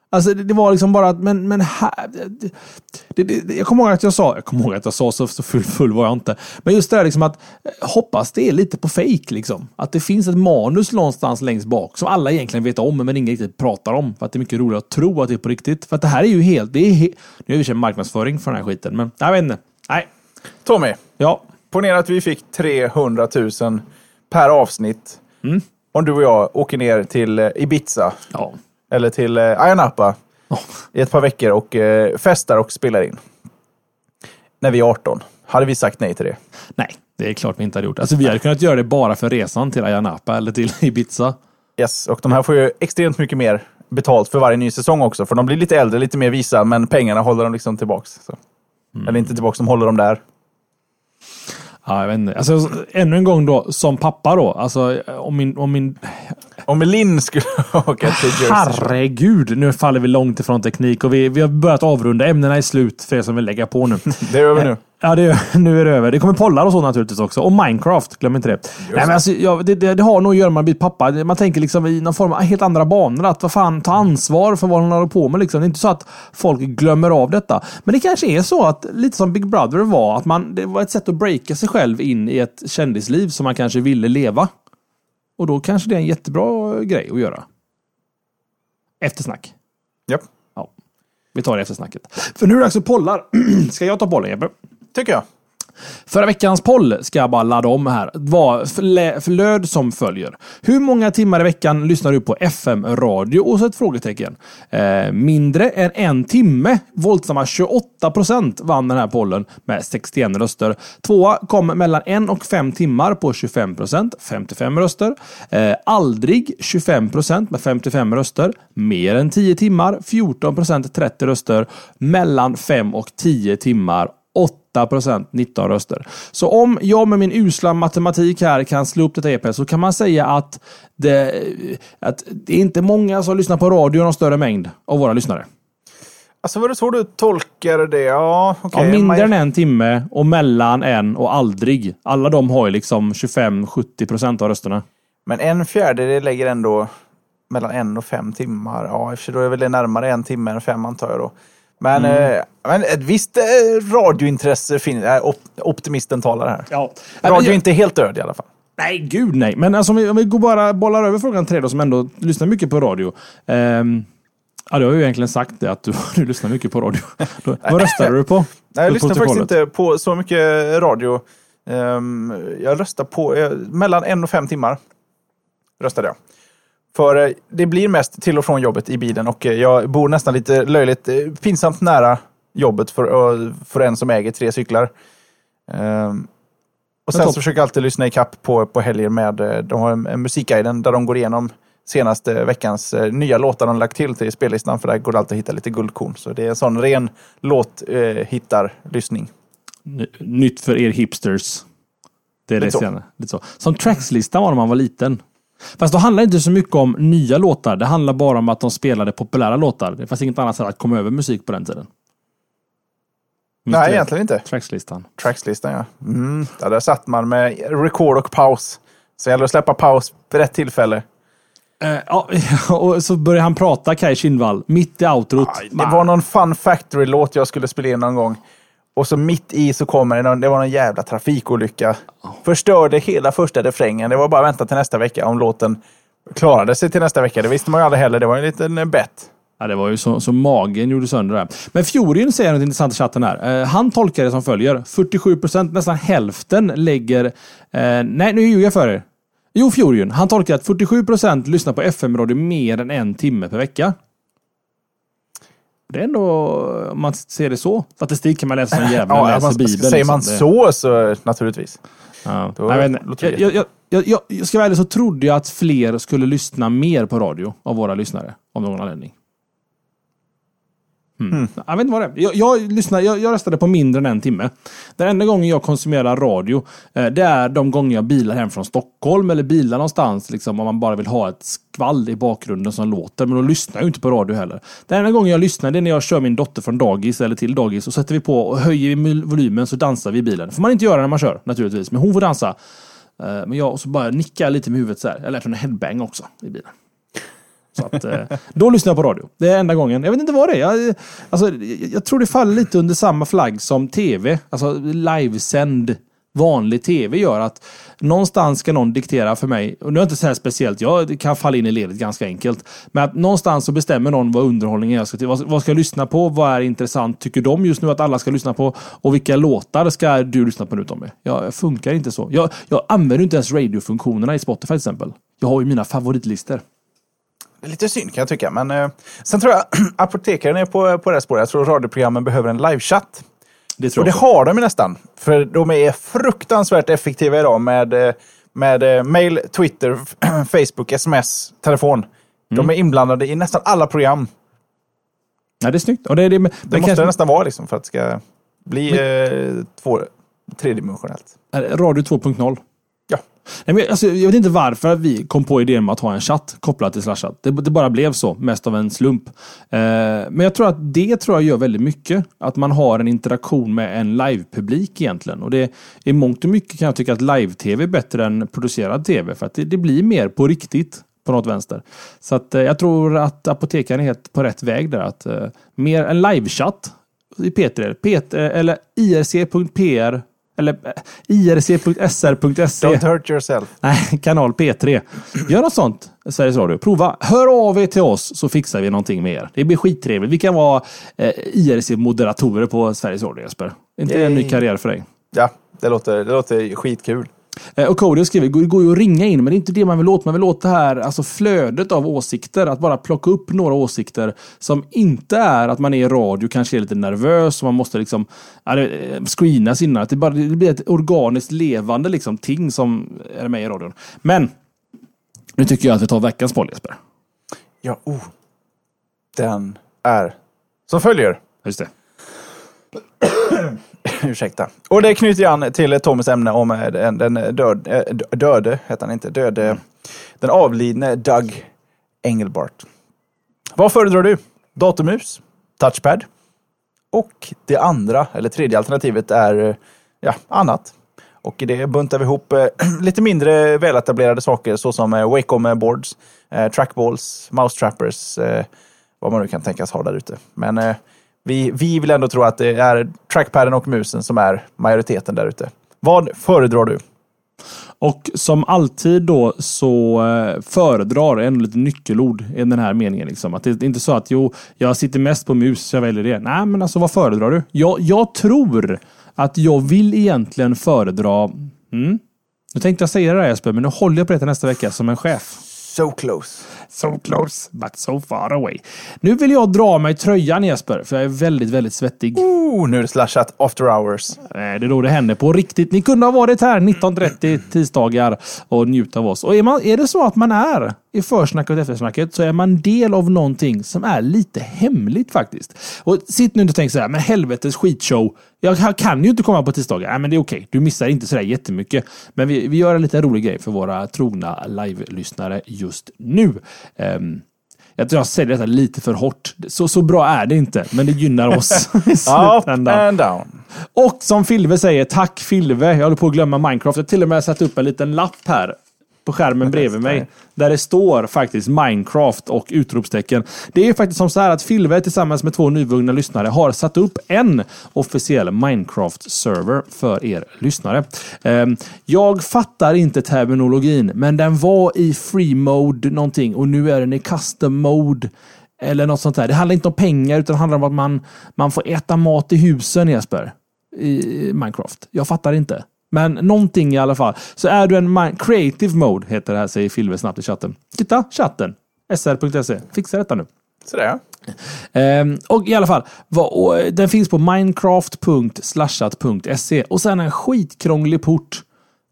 Alltså det, det var liksom bara att, men, men här, det, det, jag kommer ihåg att jag sa, jag kommer ihåg att jag sa så, så full, full var jag inte. Men just det där liksom att eh, hoppas det är lite på fake liksom. Att det finns ett manus någonstans längst bak som alla egentligen vet om men ingen riktigt pratar om. För att det är mycket roligare att tro att det är på riktigt. För att det här är ju helt, det är he, nu är det marknadsföring för den här skiten men jag vet inte. Nej. Tommy, Ja. ponera att vi fick 300 000 per avsnitt. Om du och jag åker ner till eh, Ibiza Ja. Eller till eh, Ayia Napa Ja. i ett par veckor och eh, festar och spelar in. När vi är 18. Hade vi sagt nej till det? Nej, det är klart vi inte hade gjort. Alltså vi hade kunnat göra det bara för resan till Ayia Napa eller till [LAUGHS] Ibiza. Yes, och de här får ju extremt mycket mer betalt för varje ny säsong också. För de blir lite äldre, lite mer visa, men pengarna håller de liksom tillbaks. Så. Eller inte tillbaks, de håller dem där. Ja, jag vet inte. Alltså, ännu en gång då, som pappa då. Alltså, om min, om min Om Linn skulle [LAUGHS] åka till Jersey. Herregud, nu faller vi långt ifrån teknik och vi, vi har börjat avrunda. Ämnena är slut för er som vill lägga på nu. [LAUGHS] Det är över nu. Ja, det, är- nu är det över. Det kommer pollar och så naturligtvis också. Och Minecraft, glöm inte det. Nej, men alltså, ja, det, det. Det har nog att göra med att bli pappa. Man tänker liksom i någon form av helt andra banor. Att vad fan, ta ansvar för vad man håller på med. Liksom. Det är inte så att folk glömmer av detta. Men det kanske är så att, lite som Big Brother var, att man, det var ett sätt att breaka sig själv in i ett kändisliv som man kanske ville leva. Och då kanske det är en jättebra grej att göra. Eftersnack. Japp, Ja, vi tar det efter snacket. För nu är det dags för pollar. [CLEARS THROAT] Ska jag ta pollen Jeppe? tycker jag. Förra veckans poll ska jag bara ladda om här. Var förlöd som följer. Hur många timmar i veckan lyssnar du på FM-radio? Och så ett frågetecken. Eh, mindre än en timme. Våldsamma 28 procent vann den här pollen med 61 röster. Tvåa kom mellan en och fem timmar på 25 procent, 55 röster. Eh, aldrig 25 procent med 55 röster. Mer än 10 timmar, 14 procent, 30 röster. Mellan 5 och 10 timmar, 8 procent, 19 röster. Så om jag med min usla matematik här kan slå upp detta EP så kan man säga att det, att det är inte många som lyssnar på radio i någon större mängd av våra lyssnare. Alltså var det så du tolkar det? Ja, okej. Ja, mindre än en timme och mellan en och aldrig. Alla de har ju liksom 25-70 procent av rösterna. Men en fjärdedel lägger ändå mellan en och fem timmar. Ja, i och för sig då är väl det närmare en timme än fem antar jag då. Men, eh, men ett visst eh, radiointresse finns. Äh, op optimisten talar här. Ja. Radio är inte helt död i alla fall. Nej, gud nej. Men alltså, om vi, om vi går bara bollar över frågan till dig som ändå lyssnar mycket på radio. Ehm, ja, du har ju egentligen sagt det, att du, [LAUGHS] du lyssnar mycket på radio. [LAUGHS] Vad röstade du på? Nej, jag lyssnar faktiskt inte på så mycket radio. Ehm, jag röstar på eh, mellan en och fem timmar. Röstade jag. För eh, det blir mest till och från jobbet i bilen och eh, jag bor nästan lite löjligt eh, pinsamt nära jobbet för, för en som äger tre cyklar. Ehm, och sen så försöker jag alltid lyssna i kapp på, på helger med, de har en, en musikguiden där de går igenom senaste veckans nya låtar de lagt till till spellistan för där går det alltid att hitta lite guldkorn. Så det är en sån ren låt eh, hittar lyssning. Ny- Nytt för er hipsters. Det är det Lite så. senare. Lite så. Som trackslistan var när man var liten. Fast då handlar det inte så mycket om nya låtar. Det handlar bara om att de spelade populära låtar. Det fanns inget annat sätt att komma över musik på den tiden. Minns Nej, egentligen inte. Trackslistan. Trackslistan ja. Mm, ja där satt man med record och paus. Så gäller det att släppa paus vid rätt tillfälle. Eh, ja, [LAUGHS] och så börjar han prata, Kaj Kindvall, mitt i outrot. Aj, Det var någon Fun Factory-låt jag skulle spela in någon gång. Och så mitt i så kommer det någon, det var någon jävla trafikolycka. Förstörde hela första refrängen. Det var bara att vänta till nästa vecka om låten klarade sig till nästa vecka. Det visste man ju aldrig heller. Det var en liten eh, bett. Ja, det var ju så, så magen gjorde sönder det. Men Fjorin säger något intressant i chatten här. Eh, han tolkar det som följer. 47 procent, nästan hälften lägger... Eh, nej, nu ljuger jag för er. Jo, Fjorien. Han tolkar att 47 procent lyssnar på FM-radio mer än en timme per vecka. Det är ändå, om man ser det så. Statistik kan man läsa som jävla [LAUGHS] Ja, läser man, Bibeln. säger man liksom. Så så naturligtvis. Ja. Då låter det jag, jag, jag, jag, jag ska vara ärlig så trodde jag att fler skulle lyssna mer på radio av våra lyssnare. Av någon anledning. Mm. mm. Jag vet inte vad det är. Jag, jag, lyssnar, jag, jag röstade på mindre än en timme. Den enda gången jag konsumerar radio, eh, det är de gånger jag bilar hem från Stockholm eller bilar någonstans. Liksom, om man bara vill ha ett skvall i bakgrunden som låter. Men då lyssnar jag ju inte på radio heller. Den enda gången jag lyssnar det är när jag kör min dotter från dagis eller till dagis. Och sätter vi på och höjer vi volymen så dansar vi i bilen. får man inte göra när man kör naturligtvis. Men hon får dansa. Eh, Men jag och så bara nickar lite med huvudet så här. Jag lät henne headbang också i bilen. Så att, eh, då lyssnar jag på radio. Det är enda gången. Jag vet inte vad det är. Jag, alltså, jag tror det faller lite under samma flagg som tv. Alltså livesänd vanlig tv gör att någonstans ska någon diktera för mig. Och nu är det inte så här speciellt. Jag kan falla in i ledet ganska enkelt. Men att någonstans så bestämmer någon vad underhållningen jag ska till. Vad, vad ska jag lyssna på? Vad är intressant? Tycker de just nu att alla ska lyssna på? Och vilka låtar ska du lyssna på nu Tommy? Jag funkar inte så. Jag, jag använder inte ens radiofunktionerna i Spotify till exempel. Jag har ju mina favoritlistor. Det är lite synd kan jag tycka. Men eh, sen tror jag [CLEARS THROAT] apotekaren är på, på det här spåret. Jag tror radioprogrammen behöver en livechatt. Det tror Och det har de ju nästan. För de är fruktansvärt effektiva idag med, eh, med eh, mail, Twitter, [CLEARS THROAT] Facebook, sms, telefon. De är inblandade i nästan alla program. Ja, det är snyggt. Och det, det, men, Det men måste kanske- det nästan vara liksom för att det ska bli eh, två, tredimensionellt. Radio 2.0. Nej, men alltså, jag vet inte varför vi kom på idén med att ha en chatt kopplad till Slashat. Det, det bara blev så, mest av en slump. Eh, men jag tror att det tror jag gör väldigt mycket. Att man har en interaktion med en livepublik egentligen. Och det i mångt och mycket kan jag tycka att live-tv är bättre än producerad tv. För att det, det blir mer på riktigt på något vänster. Så att, eh, jag tror att apotekaren är helt på rätt väg där. Att, eh, mer en livechatt i P3. P3 eller irc.pr eller eh, irc.sr.se. Don't hurt yourself. Nej, [LAUGHS] kanal P3. Gör något sånt, Sveriges Radio. Prova. Hör av er till oss så fixar vi någonting med er. Det blir skittrevligt. Vi kan vara eh, IRC-moderatorer på Sveriges Radio, Jesper. Inte det en ny Yay. karriär för dig? Ja, det låter, det låter skitkul. Eh, Och Cody skriver, det går ju att ringa in, men det är inte det man vill åt. Man vill åt det här alltså flödet av åsikter. Att bara plocka upp några åsikter som inte är att man är i radio, kanske är lite nervös och man måste liksom eh, screenas innan. Att det, bara, det blir ett organiskt levande liksom, ting som är med i radion. Men nu tycker jag att vi tar veckans boll, Jesper. Ja, oh. Den är som följer. Just det. [LAUGHS] Ursäkta. Och det knyter an till Tommys ämne om eh, den, den död, eh, dö- döde, heter han inte, döde, den avlidne Doug Engelbart. Vad föredrar du? Datormus? Touchpad? Och det andra, eller tredje alternativet är ja, annat. Och i det buntar vi ihop eh, [CLEARS THROAT] lite mindre väletablerade saker såsom Wacom boards, trackballs, mouse trappers, vad man nu kan tänkas ha där ute. Men vi, vi vill ändå tro att det är trackpaden och musen som är majoriteten där ute. Vad föredrar du? Och som alltid då så eh, föredrar en lite nyckelord i den här meningen. Liksom. Att det är inte så att jo, jag sitter mest på mus så jag väljer det. Nej, men alltså vad föredrar du? Jag, jag tror att jag vill egentligen föredra... Mm, nu tänkte jag säga det där Jesper, men nu håller jag på det till nästa vecka som en chef. So close. So close, but so far away. Nu vill jag dra mig tröjan Jesper, för jag är väldigt, väldigt svettig. Oh, nu är det slashat after hours. Det är då det händer på riktigt. Ni kunde ha varit här 19.30 [CLEARS THROAT] tisdagar och njuta av oss. Och är, man, är det så att man är i försnacket och eftersnacket så är man del av någonting som är lite hemligt faktiskt. Och sitt nu inte och tänk så här, men helvetes skitshow. Jag kan ju inte komma på tisdagar. Nej, men det är okej. Du missar inte så där jättemycket. Men vi, vi gör en liten rolig grej för våra trogna live-lyssnare just nu. Ehm, jag tror jag säger detta lite för hårt. Så, så bra är det inte, men det gynnar oss [LAUGHS] i slutändan. and down. Och som Filve säger, tack Filve. Jag håller på att glömma Minecraft. Jag har till och med satt upp en liten lapp här på skärmen bredvid mig. Där det står faktiskt Minecraft och utropstecken. Det är faktiskt som så här att Filve tillsammans med två nyvunna lyssnare har satt upp en officiell Minecraft-server för er lyssnare. Ehm, Jag fattar inte terminologin, men den var i free mode någonting och nu är den i custom mode. Eller något sånt där. Det handlar inte om pengar utan det handlar om att man, man får äta mat i husen Jesper. I Minecraft. Jag fattar inte. Men någonting i alla fall. Så är du en creative mode, heter det här, säger Filve snabbt i chatten. Titta, chatten. sr.se. Fixa detta nu. Sådär. Ehm, och i alla fall, vad, och, eh, den finns på minecraft.slashat.se och sen en skitkrånglig port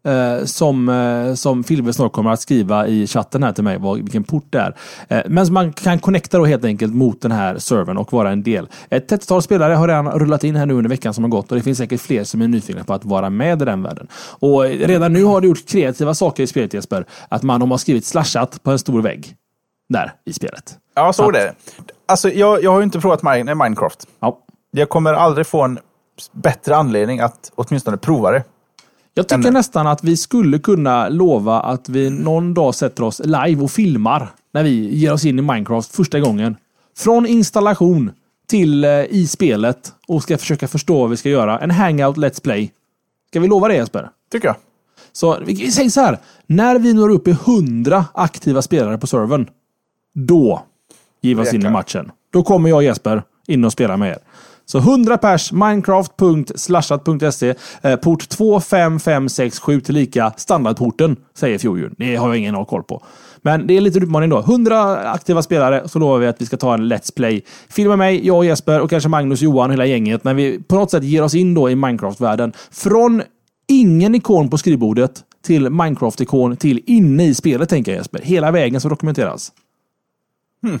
eh, som, eh, som Filve snart kommer att skriva i chatten här till mig, vad, vilken port det är. Eh, men man kan connecta då helt enkelt mot den här servern och vara en del. Ett 30-tal spelare har redan rullat in här nu under veckan som har gått och det finns säkert fler som är nyfikna på att vara med i den världen. Och redan nu har det gjort kreativa saker i spelet Jesper. Att man de har skrivit slashat på en stor vägg. Där i spelet. Ja, så är det. Alltså, jag, jag har ju inte provat Min- Minecraft. Ja. Jag kommer aldrig få en bättre anledning att åtminstone prova det. Jag tycker Ännu. nästan att vi skulle kunna lova att vi någon dag sätter oss live och filmar när vi ger oss in i Minecraft första gången. Från installation till eh, i spelet och ska försöka förstå vad vi ska göra. En hangout Let's Play. Ska vi lova det Jesper? Tycker jag. Så vi säger så här. När vi når upp i 100 aktiva spelare på servern. Då ger vi oss in i matchen. Då kommer jag och Jesper in och spelar med er. Så 100 pers, minecraft.slashat.se, eh, port 25567 tillika standardporten, säger fjolhjul. Det har jag ingen koll på. Men det är lite utmaning då. 100 aktiva spelare, så lovar vi att vi ska ta en Let's Play. Filma mig, jag och Jesper och kanske Magnus, Johan, hela gänget. När vi på något sätt ger oss in då i Minecraft-världen. Från ingen ikon på skrivbordet till Minecraft-ikon till inne i spelet, tänker jag Jesper. Hela vägen som dokumenteras. Hmm.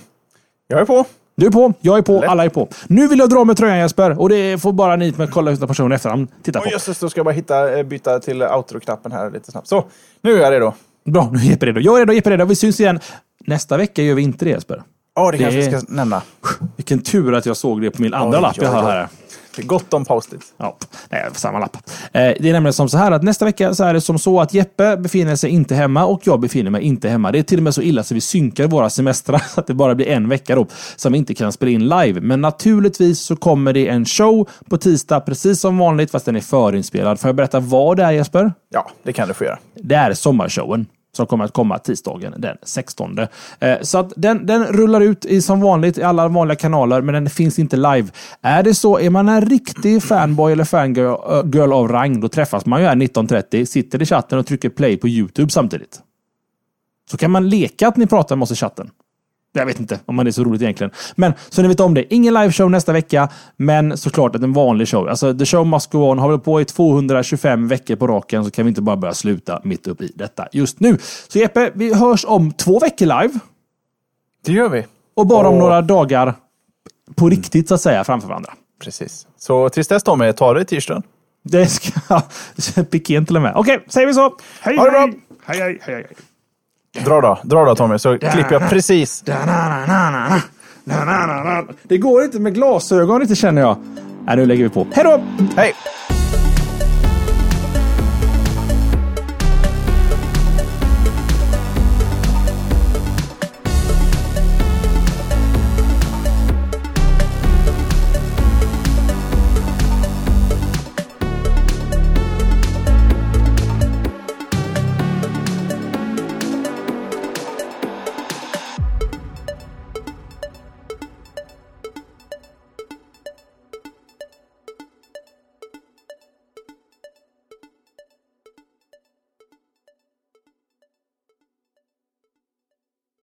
Jag är på. Du är på, jag är på, Lätt. alla är på. Nu vill jag dra med tröjan Jesper och det får bara ni med kolla utan person efterhand titta på. Och jösses, då ska jag bara hitta, eh, byta till outro-knappen här lite snabbt. Så, nu är jag redo. Bra, nu är Jeppe redo. Jag är redo, Jeppe är redo. Vi syns igen. Nästa vecka gör vi inte det Jesper. Ja, det kanske Det- vi ska nämna. Vilken tur att jag såg det på min andra Oj, lapp jag har här. Gott om post-it. Ja, nej, samma lapp. Eh, det är nämligen som så här att nästa vecka så är det som så att Jeppe befinner sig inte hemma och jag befinner mig inte hemma. Det är till och med så illa så vi synkar våra semestrar [LAUGHS] så att det bara blir en vecka då som vi inte kan spela in live. Men naturligtvis så kommer det en show på tisdag precis som vanligt fast den är förinspelad. Får jag berätta vad det är Jesper? Ja, det kan du få göra. Det är sommarshowen som kommer att komma tisdagen den 16. Eh, så att den, den rullar ut i, som vanligt i alla vanliga kanaler, men den finns inte live. Är det så, är man en riktig fanboy eller fangirl eh, av rang, då träffas man ju här 19.30, sitter i chatten och trycker play på YouTube samtidigt. Så kan man leka att ni pratar med oss i chatten. Jag vet inte om man är så roligt egentligen. Men så ni vet om det. Ingen liveshow nästa vecka, men såklart att en vanlig show. Alltså the show must go on. Har vi på i 225 veckor på raken så kan vi inte bara börja sluta mitt upp i detta just nu. Så Jeppe, vi hörs om två veckor live Det gör vi. och bara om Och- några dagar på riktigt så att säga framför varandra. Precis. Så tills dess Tommy, ta det tisdagen. Det ska [LAUGHS] Piken till och med. Okej, säger vi så. Hej, Ha det bra. hej. Hej, hej, hej, hej. Dra då, dra då Tommy, så klipper jag precis. Det går inte med glasögon inte känner jag. Nej, nu lägger vi på. Hej då! Hej!